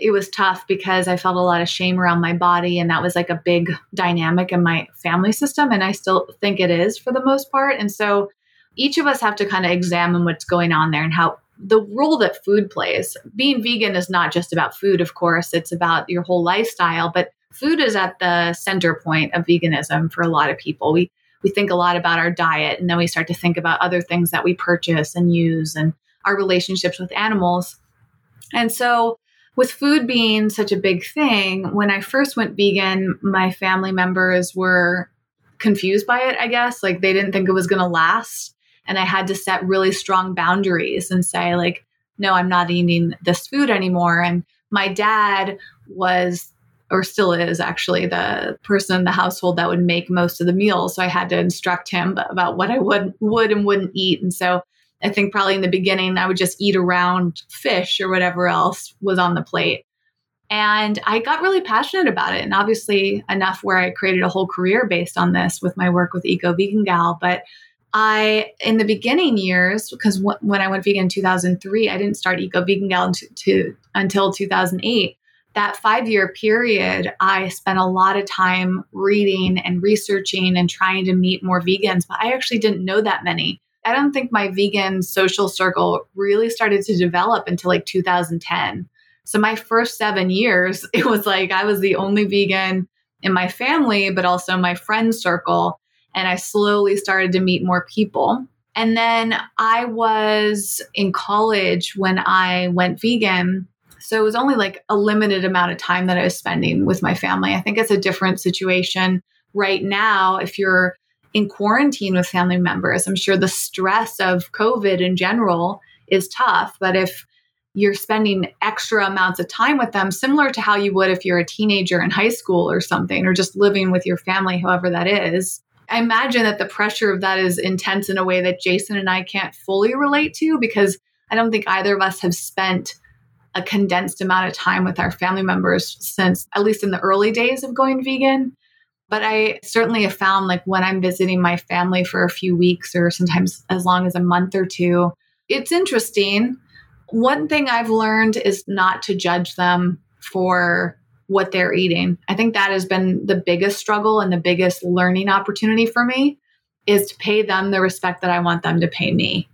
it was tough because I felt a lot of shame around my body. And that was like a big dynamic in my family system. And I still think it is for the most part. And so each of us have to kind of examine what's going on there and how the role that food plays. Being vegan is not just about food, of course, it's about your whole lifestyle, but food is at the center point of veganism for a lot of people. We we think a lot about our diet and then we start to think about other things that we purchase and use and our relationships with animals. And so with food being such a big thing, when I first went vegan, my family members were confused by it, I guess. Like they didn't think it was going to last. And I had to set really strong boundaries and say, like, no, I'm not eating this food anymore. And my dad was or still is actually the person in the household that would make most of the meals. So I had to instruct him about what I would would and wouldn't eat. And so I think probably in the beginning I would just eat around fish or whatever else was on the plate. And I got really passionate about it. And obviously enough where I created a whole career based on this with my work with Eco Vegan Gal. But I, in the beginning years, because w- when I went vegan in 2003, I didn't start Eco Vegan Gal to, to, until 2008 that five year period, I spent a lot of time reading and researching and trying to meet more vegans, but I actually didn't know that many. I don't think my vegan social circle really started to develop until like 2010. So my first seven years, it was like I was the only vegan in my family, but also my friend circle. And I slowly started to meet more people. And then I was in college when I went vegan. So it was only like a limited amount of time that I was spending with my family. I think it's a different situation right now. If you're in quarantine with family members, I'm sure the stress of COVID in general is tough. But if you're spending extra amounts of time with them, similar to how you would if you're a teenager in high school or something, or just living with your family, however that is. I imagine that the pressure of that is intense in a way that Jason and I can't fully relate to because I don't think either of us have spent a condensed amount of time with our family members since at least in the early days of going vegan. But I certainly have found like when I'm visiting my family for a few weeks or sometimes as long as a month or two, it's interesting. One thing I've learned is not to judge them for what they're eating. I think that has been the biggest struggle and the biggest learning opportunity for me is to pay them the respect that I want them to pay me.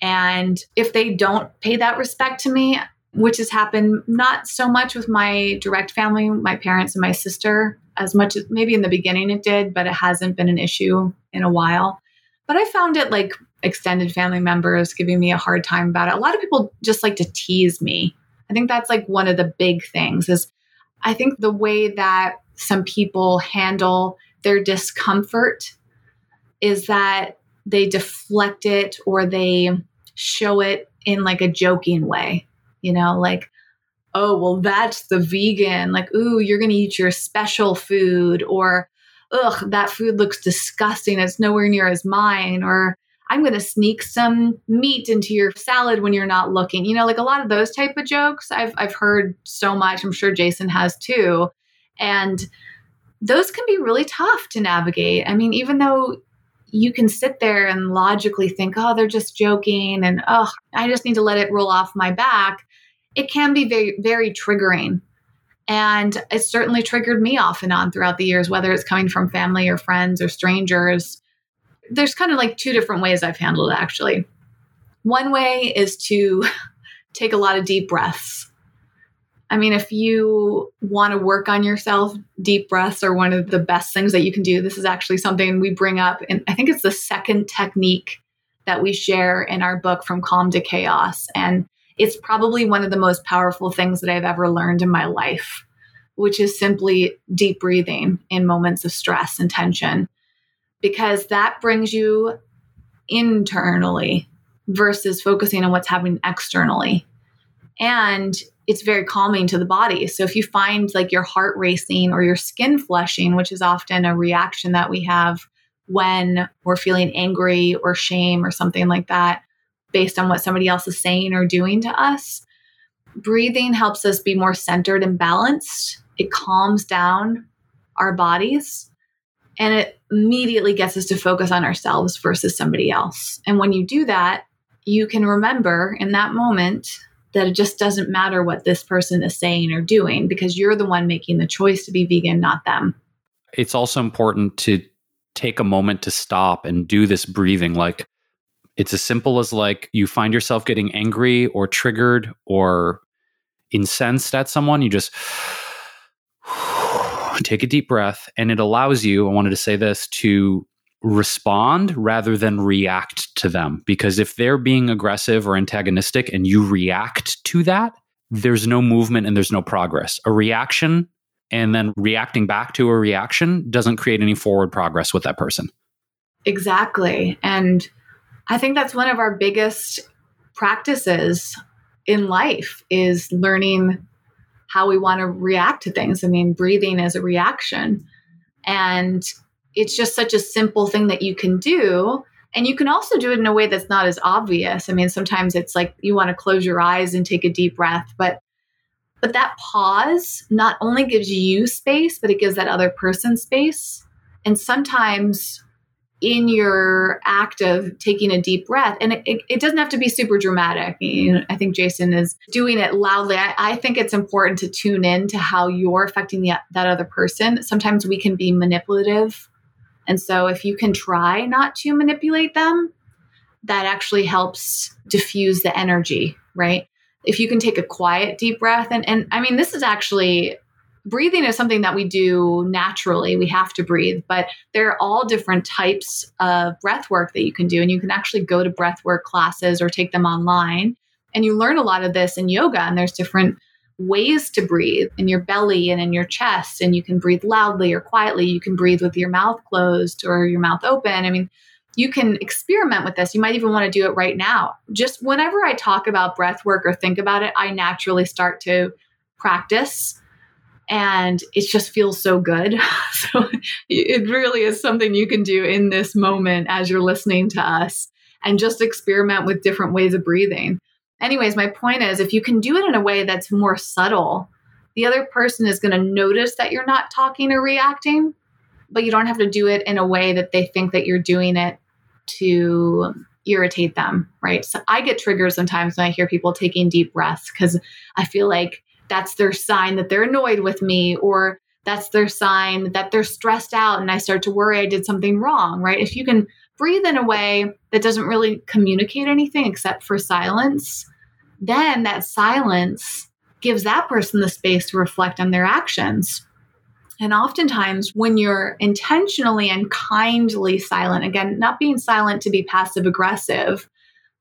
And if they don't pay that respect to me, which has happened not so much with my direct family, my parents and my sister, as much as maybe in the beginning it did, but it hasn't been an issue in a while. But I found it like extended family members giving me a hard time about it. A lot of people just like to tease me. I think that's like one of the big things is I think the way that some people handle their discomfort is that they deflect it or they show it in like a joking way you know, like, oh, well, that's the vegan. Like, ooh, you're going to eat your special food, or, ugh, that food looks disgusting. It's nowhere near as mine, or I'm going to sneak some meat into your salad when you're not looking. You know, like a lot of those type of jokes I've, I've heard so much. I'm sure Jason has too. And those can be really tough to navigate. I mean, even though you can sit there and logically think, oh, they're just joking and oh, I just need to let it roll off my back it can be very, very triggering. And it certainly triggered me off and on throughout the years, whether it's coming from family or friends or strangers. There's kind of like two different ways I've handled it, actually. One way is to take a lot of deep breaths. I mean, if you want to work on yourself, deep breaths are one of the best things that you can do. This is actually something we bring up, and I think it's the second technique that we share in our book, From Calm to Chaos. And it's probably one of the most powerful things that I've ever learned in my life, which is simply deep breathing in moments of stress and tension, because that brings you internally versus focusing on what's happening externally. And it's very calming to the body. So if you find like your heart racing or your skin flushing, which is often a reaction that we have when we're feeling angry or shame or something like that, based on what somebody else is saying or doing to us. Breathing helps us be more centered and balanced. It calms down our bodies And it immediately gets us to focus on ourselves versus somebody else. And when you do that, you can remember in that moment that it just doesn't matter what this person is saying or doing because you're the one making the choice to be vegan, not them.
It's also important to take a moment to stop and do this breathing. Like it's as simple as like you find yourself getting angry or triggered or incensed at someone, you just take a deep breath and it allows you, I wanted to say this, to respond rather than react to them. Because if they're being aggressive or antagonistic and you react to that, there's no movement and there's no progress. A reaction and then reacting back to a reaction doesn't create any forward progress with that person.
Exactly. And I think that's one of our biggest practices in life is learning how we want to react to things. I mean, breathing is a reaction. And it's just such a simple thing that you can do. And you can also do it in a way that's not as obvious. I mean, sometimes it's like you want to close your eyes and take a deep breath, but but that pause not only gives you space, but it gives that other person space. And sometimes in your act of taking a deep breath, and it, it, it doesn't have to be super dramatic. You know, mm-hmm. I think Jason is doing it loudly. I, I, think it's important to tune in to how you're affecting the, that other person. Sometimes we can be manipulative. And so if you can try not to manipulate them, that actually helps diffuse the energy, right? If you can take a quiet deep breath, and, and I mean, this is actually breathing is something that we do naturally. We have to breathe, but there are all different types of breath work that you can do. And you can actually go to breath work classes or take them online. And you learn a lot of this in yoga. And there's different ways to breathe in your belly and in your chest. And you can breathe loudly or quietly. You can breathe with your mouth closed or your mouth open. I mean, you can experiment with this. You might even want to do it right now. Just whenever I talk about breath work or think about it, I naturally start to practice and it just feels so good. so it really is something you can do in this moment as you're listening to us and just experiment with different ways of breathing. Anyways, my point is if you can do it in a way that's more subtle, the other person is going to notice that you're not talking or reacting, but you don't have to do it in a way that they think that you're doing it to irritate them, right? So I get triggered sometimes when I hear people taking deep breaths because I feel like that's their sign that they're annoyed with me or that's their sign that they're stressed out and I start to worry I did something wrong, right? If you can breathe in a way that doesn't really communicate anything except for silence, then that silence gives that person the space to reflect on their actions. And oftentimes, when you're intentionally and kindly silent, again, not being silent to be passive aggressive,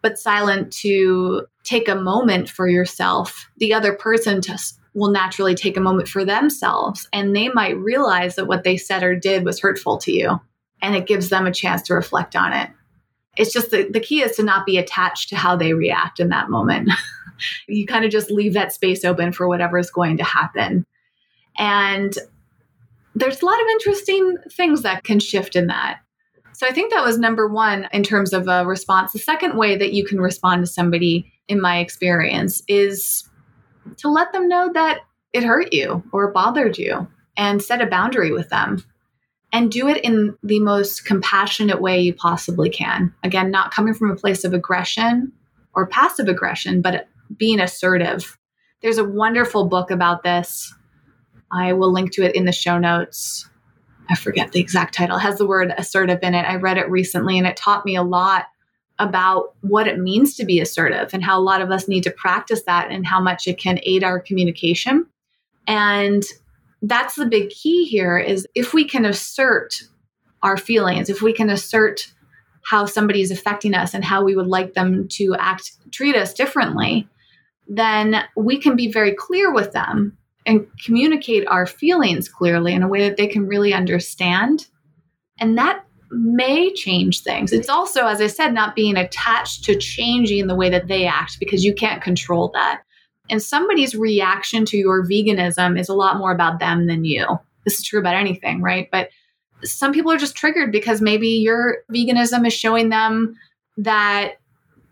but silent to take a moment for yourself, the other person just will naturally take a moment for themselves and they might realize that what they said or did was hurtful to you and it gives them a chance to reflect on it. It's just the, the key is to not be attached to how they react in that moment. you kind of just leave that space open for whatever is going to happen. And there's a lot of interesting things that can shift in that. So I think that was number one in terms of a response. The second way that you can respond to somebody, in my experience, is to let them know that it hurt you or bothered you and set a boundary with them and do it in the most compassionate way you possibly can. Again, not coming from a place of aggression or passive aggression, but being assertive. There's a wonderful book about this. I will link to it in the show notes. I forget the exact title, it has the word assertive in it. I read it recently and it taught me a lot about what it means to be assertive and how a lot of us need to practice that and how much it can aid our communication. And that's the big key here is if we can assert our feelings, if we can assert how somebody is affecting us and how we would like them to act treat us differently, then we can be very clear with them and communicate our feelings clearly in a way that they can really understand. And that may change things. It's also, as I said, not being attached to changing the way that they act because you can't control that. And somebody's reaction to your veganism is a lot more about them than you. This is true about anything, right? But some people are just triggered because maybe your veganism is showing them that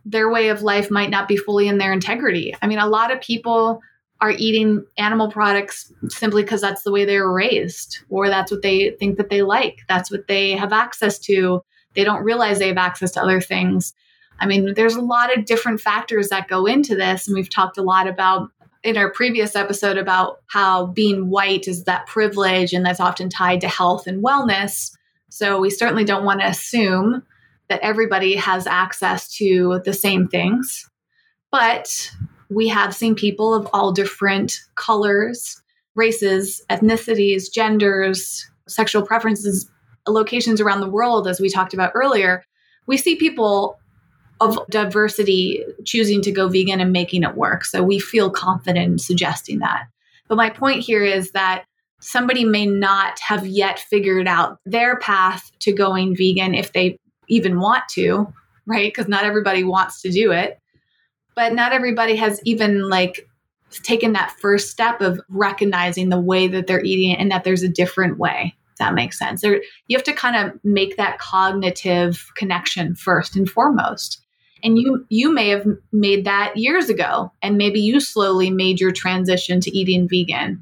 their way of life might not be fully in their integrity. I mean, a lot of people are eating animal products simply because that's the way they were raised or that's what they think that they like that's what they have access to. They don't realize they have access to other things. I mean there's a lot of different factors that go into this and we've talked a lot about in our previous episode about how being white is that privilege and that's often tied to health and wellness. So we certainly don't want to assume that everybody has access to the same things. But we have seen people of all different colors, races, ethnicities, genders, sexual preferences, locations around the world, as we talked about earlier. We see people of diversity choosing to go vegan and making it work. So we feel confident in suggesting that. But my point here is that somebody may not have yet figured out their path to going vegan if they even want to, right? Because not everybody wants to do it but not everybody has even like taken that first step of recognizing the way that they're eating and that there's a different way that makes sense. There, you have to kind of make that cognitive connection first and foremost. And you you may have made that years ago and maybe you slowly made your transition to eating vegan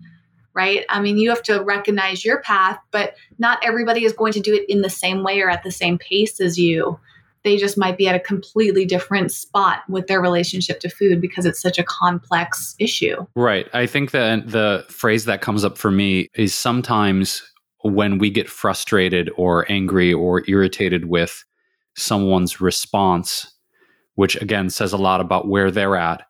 right? I mean you have to recognize your path but not everybody is going to do it in the same way or at the same pace as you they just might be at a completely different spot with their relationship to food because it's such a complex issue.
Right. I think that the phrase that comes up for me is sometimes when we get frustrated or angry or irritated with someone's response, which again says a lot about where they're at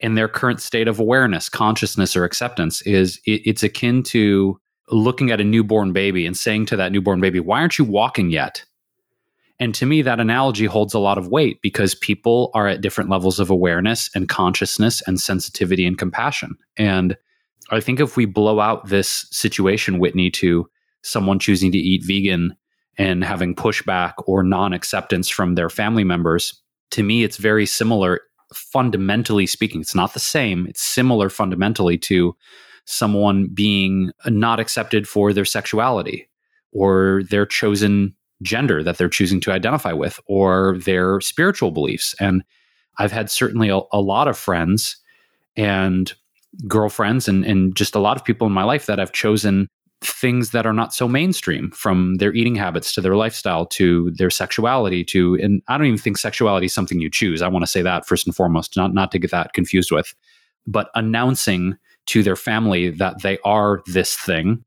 in their current state of awareness, consciousness, or acceptance, is it, it's akin to looking at a newborn baby and saying to that newborn baby, Why aren't you walking yet? And to me, that analogy holds a lot of weight because people are at different levels of awareness and consciousness and sensitivity and compassion. And I think if we blow out this situation, Whitney, to someone choosing to eat vegan and having pushback or non acceptance from their family members, to me, it's very similar, fundamentally speaking. It's not the same, it's similar fundamentally to someone being not accepted for their sexuality or their chosen gender that they're choosing to identify with or their spiritual beliefs. And I've had certainly a, a lot of friends and girlfriends and, and just a lot of people in my life that have chosen things that are not so mainstream from their eating habits to their lifestyle to their sexuality to and I don't even think sexuality is something you choose. I want to say that first and foremost, not not to get that confused with, but announcing to their family that they are this thing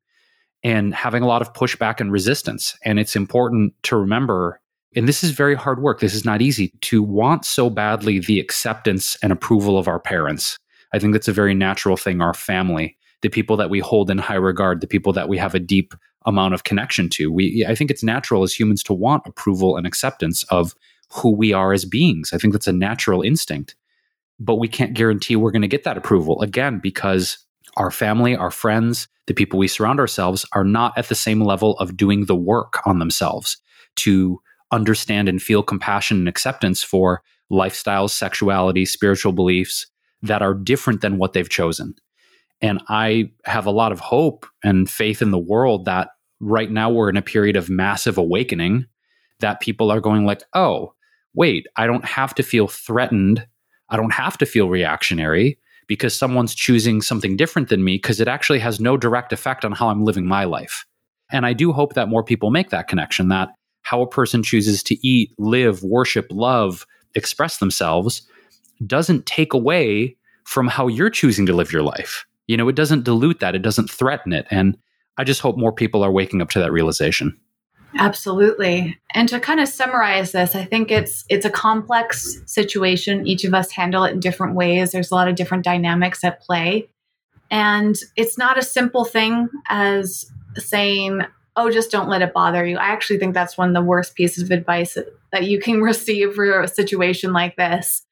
and having a lot of pushback and resistance. And it's important to remember, and this is very hard work, this is not easy, to want so badly the acceptance and approval of our parents. I think that's a very natural thing, our family, the people that we hold in high regard, the people that we have a deep amount of connection to. We I think it's natural as humans to want approval and acceptance of who we are as beings. I think that's a natural instinct. But we can't guarantee we're going to get that approval again because our family, our friends, the people we surround ourselves are not at the same level of doing the work on themselves to understand and feel compassion and acceptance for lifestyles, sexuality, spiritual beliefs that are different than what they've chosen. And I have a lot of hope and faith in the world that right now we're in a period of massive awakening that people are going like, "Oh, wait, I don't have to feel threatened. I don't have to feel reactionary because someone's choosing something different than me because it actually has no direct effect on how I'm living my life. And I do hope that more people make that connection that how a person chooses to eat, live, worship, love, express themselves doesn't take away from how you're choosing to live your life. You know, it doesn't dilute that, it doesn't threaten it. And I just hope more people are waking up to that realization.
Absolutely. And to kind of summarize this, I think it's it's a complex situation. Each of us handle it in different ways. There's a lot of different dynamics at play. And it's not a simple thing as saying, "Oh, just don't let it bother you." I actually think that's one of the worst pieces of advice that you can receive for a situation like this.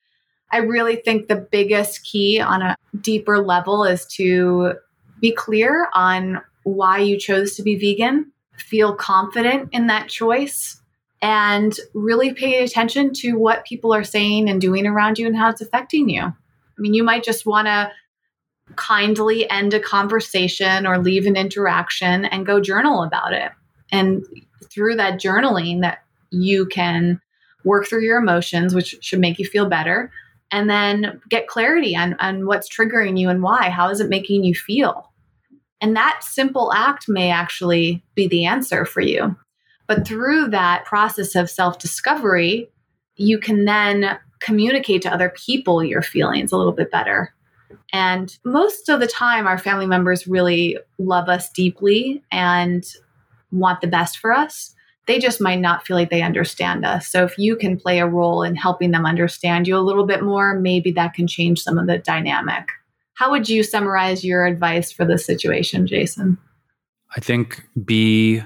I really think the biggest key on a deeper level is to be clear on why you chose to be vegan feel confident in that choice and really pay attention to what people are saying and doing around you and how it's affecting you. I mean, you might just want to kindly end a conversation or leave an interaction and go journal about it. And through that journaling that you can work through your emotions which should make you feel better, and then get clarity on, on what's triggering you and why. How is it making you feel? And that simple act may actually be the answer for you. But through that process of self discovery, you can then communicate to other people your feelings a little bit better. And most of the time, our family members really love us deeply and want the best for us. They just might not feel like they understand us. So, if you can play a role in helping them understand you a little bit more, maybe that can change some of the dynamic. How would you summarize your advice for this situation, Jason?
I think be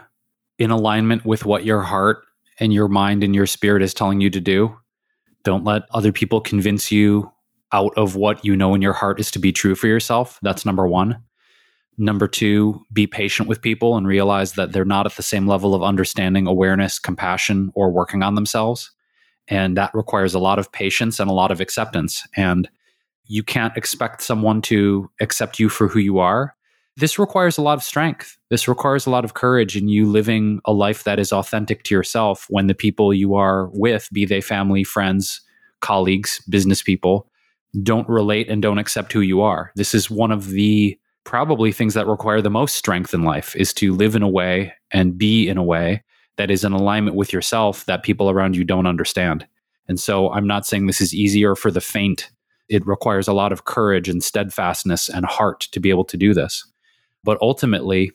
in alignment with what your heart and your mind and your spirit is telling you to do. Don't let other people convince you out of what you know in your heart is to be true for yourself. That's number one. Number two, be patient with people and realize that they're not at the same level of understanding, awareness, compassion, or working on themselves. And that requires a lot of patience and a lot of acceptance. And you can't expect someone to accept you for who you are. This requires a lot of strength. This requires a lot of courage in you living a life that is authentic to yourself when the people you are with, be they family, friends, colleagues, business people, don't relate and don't accept who you are. This is one of the probably things that require the most strength in life is to live in a way and be in a way that is in alignment with yourself that people around you don't understand. And so I'm not saying this is easier for the faint it requires a lot of courage and steadfastness and heart to be able to do this. But ultimately,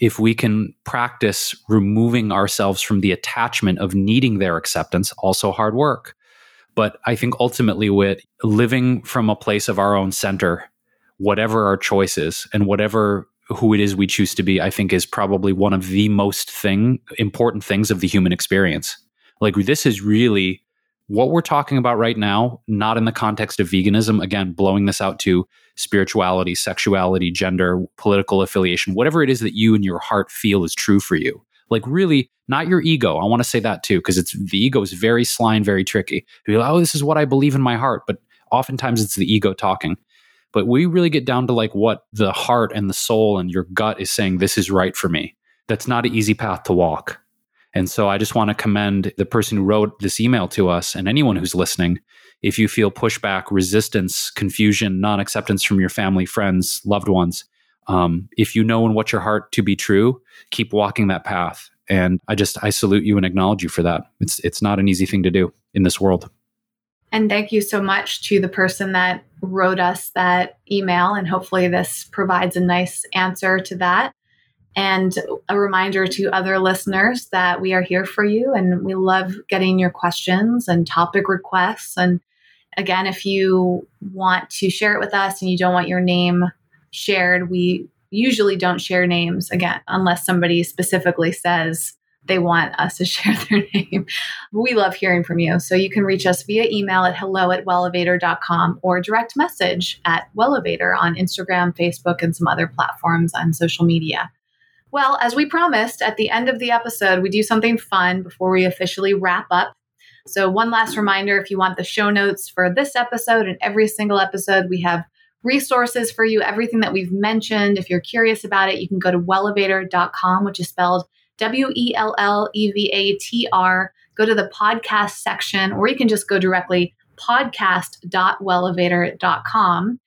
if we can practice removing ourselves from the attachment of needing their acceptance, also hard work. But I think ultimately, with living from a place of our own center, whatever our choices and whatever who it is we choose to be, I think is probably one of the most thing important things of the human experience. Like this is really what we're talking about right now, not in the context of veganism, again, blowing this out to spirituality, sexuality, gender, political affiliation, whatever it is that you and your heart feel is true for you. Like really, not your ego. I want to say that too, because it's the ego is very sly and very tricky. You're like, oh, this is what I believe in my heart, but oftentimes it's the ego talking. But we really get down to like what the heart and the soul and your gut is saying, this is right for me. That's not an easy path to walk. And so I just want to commend the person who wrote this email to us and anyone who's listening. If you feel pushback, resistance, confusion, non acceptance from your family, friends, loved ones, um, if you know in what your heart to be true, keep walking that path. And I just I salute you and acknowledge you for that. It's it's not an easy thing to do in this world.
And thank you so much to the person that wrote us that email. And hopefully, this provides a nice answer to that. And a reminder to other listeners that we are here for you and we love getting your questions and topic requests. And again, if you want to share it with us and you don't want your name shared, we usually don't share names again, unless somebody specifically says they want us to share their name. We love hearing from you. So you can reach us via email at hello at wellevatr.com or direct message at wellevatr on Instagram, Facebook, and some other platforms on social media. Well, as we promised, at the end of the episode, we do something fun before we officially wrap up. So, one last reminder if you want the show notes for this episode and every single episode, we have resources for you, everything that we've mentioned. If you're curious about it, you can go to wellevatr.com, which is spelled W E L L E V A T R. Go to the podcast section, or you can just go directly podcast.wellevatr.com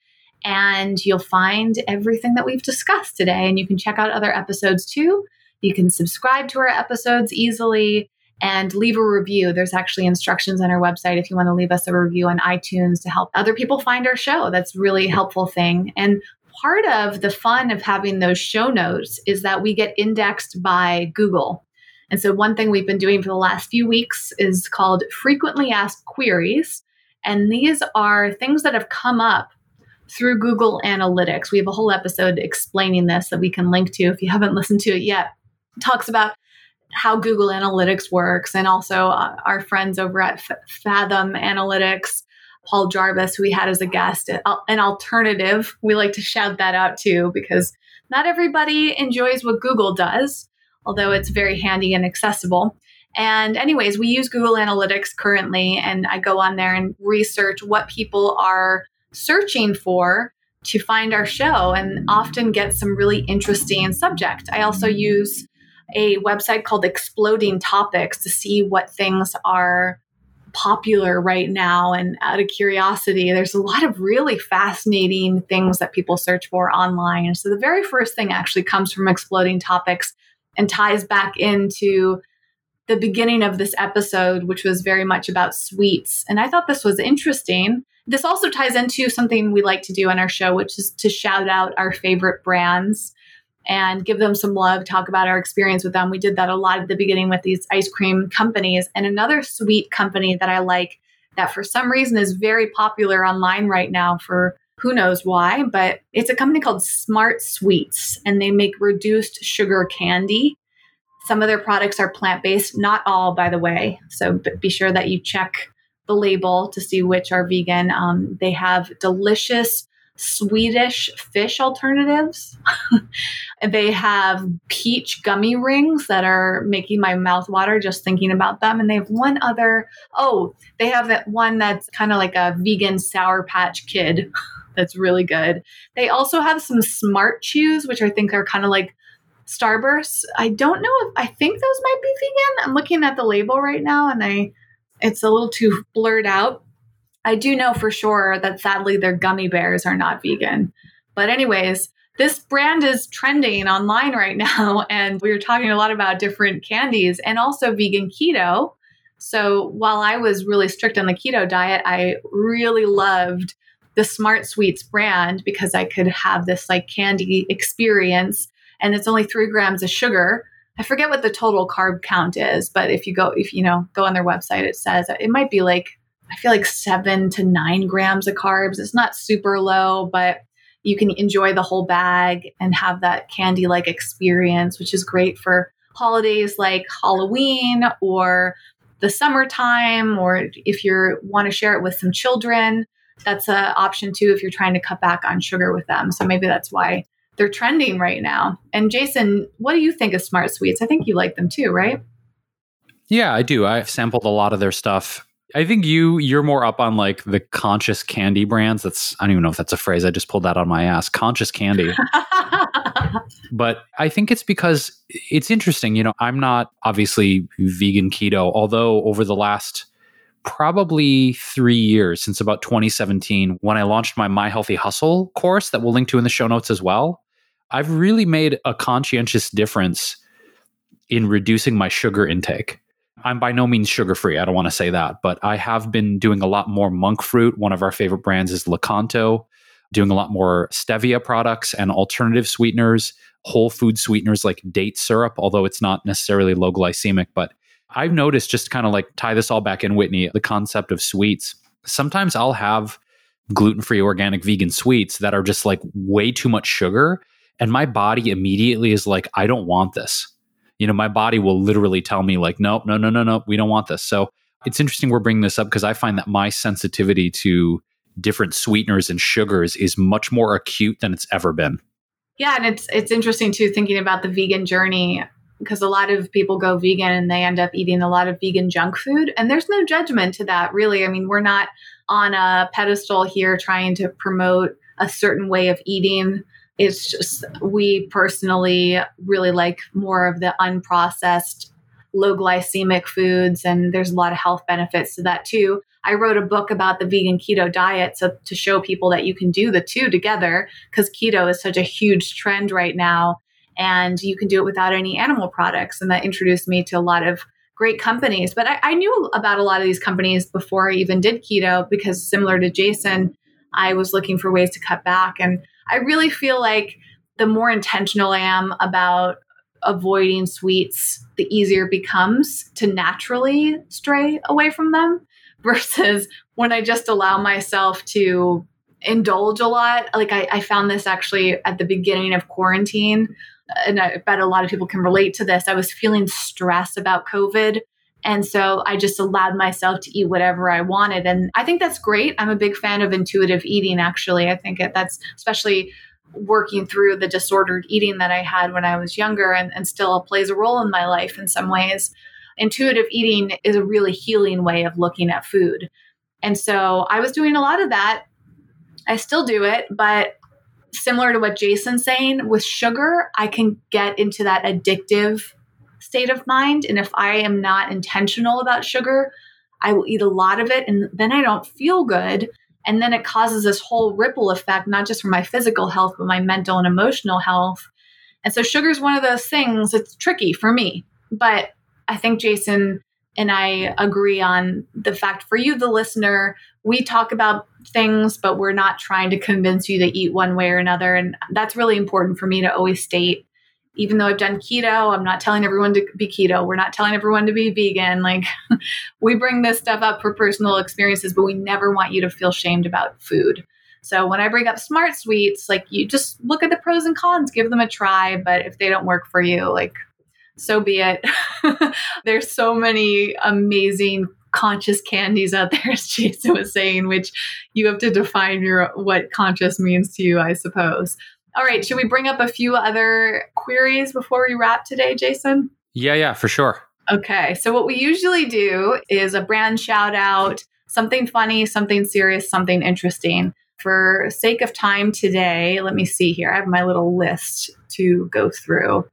and you'll find everything that we've discussed today. And you can check out other episodes too. You can subscribe to our episodes easily and leave a review. There's actually instructions on our website if you want to leave us a review on iTunes to help other people find our show. That's really helpful thing. And part of the fun of having those show notes is that we get indexed by Google. And so one thing we've been doing for the last few weeks is called frequently asked queries. And these are things that have come up through Google Analytics. We have a whole episode explaining this that we can link to if you haven't listened to it yet. It talks about how Google Analytics works and also uh, our friends over at F- Fathom Analytics, Paul Jarvis, who we had as a guest, an alternative. We like to shout that out too because not everybody enjoys what Google does, although it's very handy and accessible. And, anyways, we use Google Analytics currently, and I go on there and research what people are searching for to find our show and often get some really interesting subject. I also use a website called Exploding Topics to see what things are popular right now. And out of curiosity there's a lot of really fascinating things that people search for online. So the very first thing actually comes from exploding topics and ties back into the beginning of this episode which was very much about sweets. And i thought this was interesting this also ties into something we like to do on our show which is to shout out our favorite brands and give them some love, talk about our experience with them. We did that a lot at the beginning with these ice cream companies. And another sweet company that I like that for some reason is very popular online right now for who knows why, but it's a company called Smart Sweets and they make reduced sugar candy. Some of their products are plant based, not all, by the way. So be sure that you check the label to see which are vegan. Um, they have delicious Swedish fish alternatives. they have peach gummy rings that are making my mouth water just thinking about them. And they have one other, oh, they have that one that's kind of like a vegan Sour Patch Kid. that's really good. They also have some smart chews, which I think are kind of like Starbursts. I don't know if I think those might be vegan. I'm looking at the label right now and I it's a little too blurred out I do know for sure that sadly their gummy bears are not vegan. But, anyways, this brand is trending online right now. And we were talking a lot about different candies and also vegan keto. So, while I was really strict on the keto diet, I really loved the Smart Sweets brand because I could have this like candy experience. And it's only three grams of sugar. I forget what the total carb count is, but if you go, if you know, go on their website, it says it might be like I feel like seven to nine grams of carbs. It's not super low, but you can enjoy the whole bag and have that candy like experience, which is great for holidays like Halloween or the summertime, or if you want to share it with some children. That's an option too if you're trying to cut back on sugar with them. So maybe that's why they're trending right now. And Jason, what do you think of Smart Sweets? I think you like them too, right?
Yeah, I do. I've sampled a lot of their stuff I think you you're more up on like the conscious candy brands. That's I don't even know if that's a phrase. I just pulled that on my ass. Conscious candy. but I think it's because it's interesting. You know, I'm not obviously vegan keto, although over the last probably three years since about 2017 when I launched my My Healthy Hustle course that we'll link to in the show notes as well. I've really made a conscientious difference in reducing my sugar intake. I'm by no means sugar free. I don't want to say that, but I have been doing a lot more monk fruit. One of our favorite brands is Lakanto, doing a lot more stevia products and alternative sweeteners, whole food sweeteners like date syrup, although it's not necessarily low glycemic. But I've noticed just kind of like tie this all back in, Whitney, the concept of sweets. Sometimes I'll have gluten free organic vegan sweets that are just like way too much sugar. And my body immediately is like, I don't want this you know, my body will literally tell me like, nope, no, no, no, no, we don't want this. So it's interesting we're bringing this up because I find that my sensitivity to different sweeteners and sugars is much more acute than it's ever been.
Yeah, and it's it's interesting too thinking about the vegan journey because a lot of people go vegan and they end up eating a lot of vegan junk food and there's no judgment to that really. I mean, we're not on a pedestal here trying to promote a certain way of eating it's just, we personally really like more of the unprocessed, low glycemic foods, and there's a lot of health benefits to that too. I wrote a book about the vegan keto diet so to show people that you can do the two together because keto is such a huge trend right now and you can do it without any animal products. And that introduced me to a lot of great companies. But I, I, knew about a lot of these companies before I even did keto because similar to Jason, I was looking for ways to cut back. And I really feel like the more intentional I am about avoiding sweets, the easier it becomes to naturally stray away from them versus when I just allow myself to indulge a lot. Like I, I found this actually at the beginning of quarantine. And I bet a lot of people can relate to this. I was feeling stress about COVID. And so I just allowed myself to eat whatever I wanted. And I think that's great. I'm a big fan of intuitive eating, actually. I think that's especially working through the disordered eating that I had when I was younger and, and still plays a role in my life in some ways. Intuitive eating is a really healing way of looking at food. And so I was doing a lot of that. I still do it, but similar to what Jason's saying, with sugar, I can get into that addictive state of mind. And if I am not intentional about sugar, I will eat a lot of it and then I don't feel good. And then it causes this whole ripple effect, not just for my physical health, but my mental and emotional health. And so sugar is one of those things, it's tricky for me. But I think Jason and I agree on the fact for you, the listener, we talk about things, but we're not trying to convince you to eat one way or another. And that's really important for me to always state. Even though I've done keto, I'm not telling everyone to be keto. We're not telling everyone to be vegan. Like, we bring this stuff up for personal experiences, but we never want you to feel shamed about food. So when I bring up smart sweets, like you just look at the pros and cons, give them a try. But if they don't work for you, like so be it. There's so many amazing conscious candies out there, as Jason was saying, which you have to define your what conscious means to you, I suppose. All right, should we bring up a few other queries before we wrap today, Jason?
Yeah, yeah, for sure.
Okay, so what we usually do is a brand shout out, something funny, something serious, something interesting. For sake of time today, let me see here. I have my little list to go through.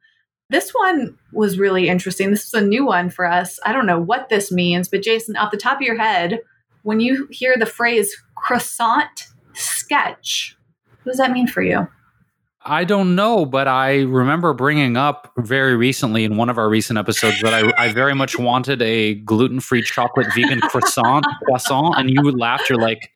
This one was really interesting. This is a new one for us. I don't know what this means, but Jason, off the top of your head, when you hear the phrase croissant sketch, what does that mean for you?
I don't know, but I remember bringing up very recently in one of our recent episodes that I, I very much wanted a gluten free chocolate vegan croissant, croissant, and you laughed. You're like,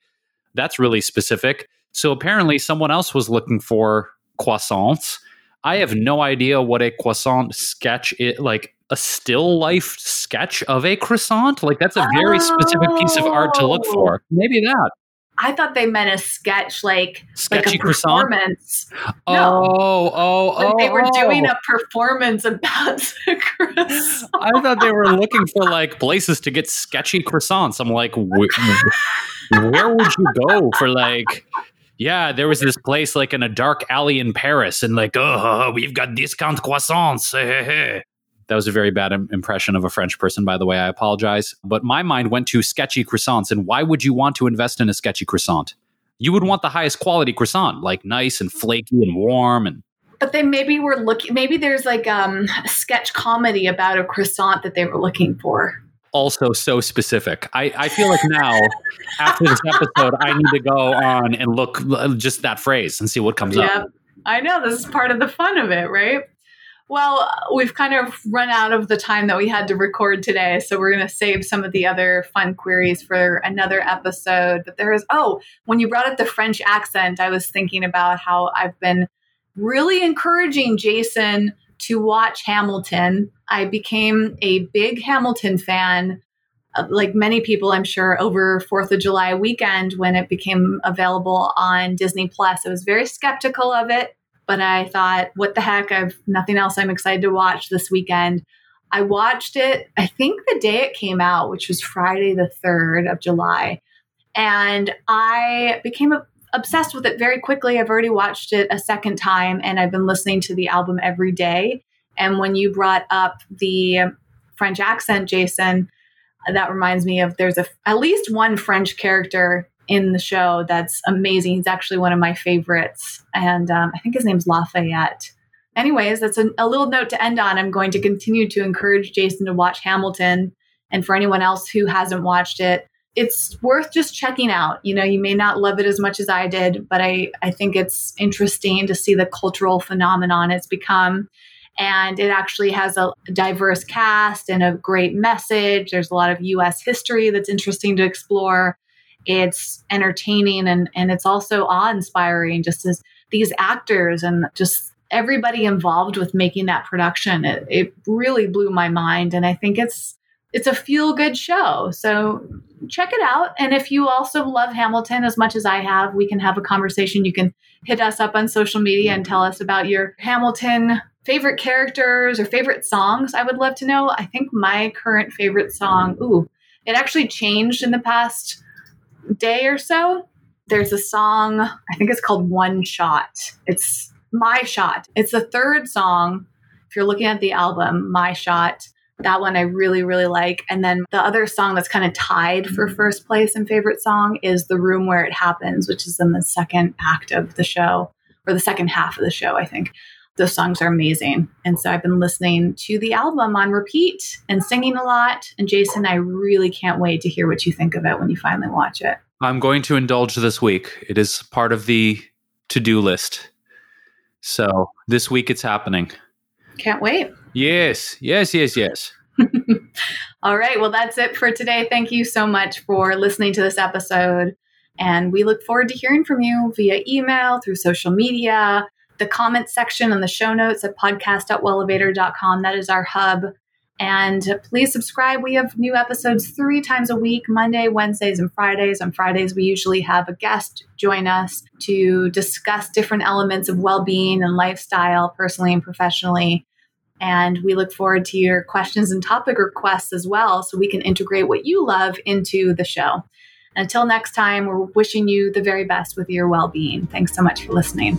that's really specific. So apparently, someone else was looking for croissants I have no idea what a croissant sketch is like a still life sketch of a croissant. Like that's a very oh. specific piece of art to look for. Oh. Maybe that.
I thought they meant a sketch, like
sketchy like performance.
Croissant?
Oh, no. oh,
like
oh!
They were
oh.
doing a performance about croissant.
I thought they were looking for like places to get sketchy croissants. I'm like, where would you go for like yeah, there was this place like in a dark alley in Paris, and like, oh, we've got discount croissants. Eh, eh, eh. That was a very bad Im- impression of a French person, by the way. I apologize. But my mind went to sketchy croissants. And why would you want to invest in a sketchy croissant? You would want the highest quality croissant, like nice and flaky and warm and
but they maybe were looking maybe there's like um, a sketch comedy about a croissant that they were looking for
also so specific. I, I feel like now, after this episode, I need to go on and look just that phrase and see what comes yeah, up.
I know this is part of the fun of it, right? Well, we've kind of run out of the time that we had to record today, so we're going to save some of the other fun queries for another episode. But there is, oh, when you brought up the French accent, I was thinking about how I've been really encouraging Jason to watch Hamilton. I became a big Hamilton fan, uh, like many people, I'm sure, over Fourth of July weekend when it became available on Disney Plus. I was very skeptical of it, but I thought, what the heck? I've nothing else I'm excited to watch this weekend. I watched it, I think the day it came out, which was Friday the 3rd of July. And I became obsessed with it very quickly. I've already watched it a second time and I've been listening to the album every day. And when you brought up the French accent, Jason, that reminds me of there's a at least one French character in the show that's amazing. He's actually one of my favorites, and um, I think his name's Lafayette. Anyways, that's a, a little note to end on. I'm going to continue to encourage Jason to watch Hamilton, and for anyone else who hasn't watched it, it's worth just checking out. You know, you may not love it as much as I did, but I, I think it's interesting to see the cultural phenomenon it's become. And it actually has a diverse cast and a great message. There's a lot of US history that's interesting to explore. It's entertaining and, and it's also awe inspiring, just as these actors and just everybody involved with making that production. It, it really blew my mind. And I think it's it's a feel good show. So check it out. And if you also love Hamilton as much as I have, we can have a conversation. You can hit us up on social media and tell us about your Hamilton favorite characters or favorite songs. I would love to know. I think my current favorite song, ooh, it actually changed in the past day or so. There's a song, I think it's called One Shot. It's My Shot. It's the third song. If you're looking at the album, My Shot that one I really, really like. And then the other song that's kind of tied for first place and favorite song is The Room Where It Happens, which is in the second act of the show, or the second half of the show, I think. Those songs are amazing. And so I've been listening to the album on repeat and singing a lot. And Jason, I really can't wait to hear what you think of it when you finally watch it.
I'm going to indulge this week. It is part of the to do list. So this week it's happening.
Can't wait.
Yes, yes, yes, yes.
All right. Well, that's it for today. Thank you so much for listening to this episode. And we look forward to hearing from you via email, through social media, the comment section and the show notes at podcast.wellevatr.com. That is our hub. And please subscribe. We have new episodes three times a week Monday, Wednesdays, and Fridays. On Fridays, we usually have a guest join us to discuss different elements of well being and lifestyle, personally and professionally. And we look forward to your questions and topic requests as well, so we can integrate what you love into the show. Until next time, we're wishing you the very best with your well being. Thanks so much for listening.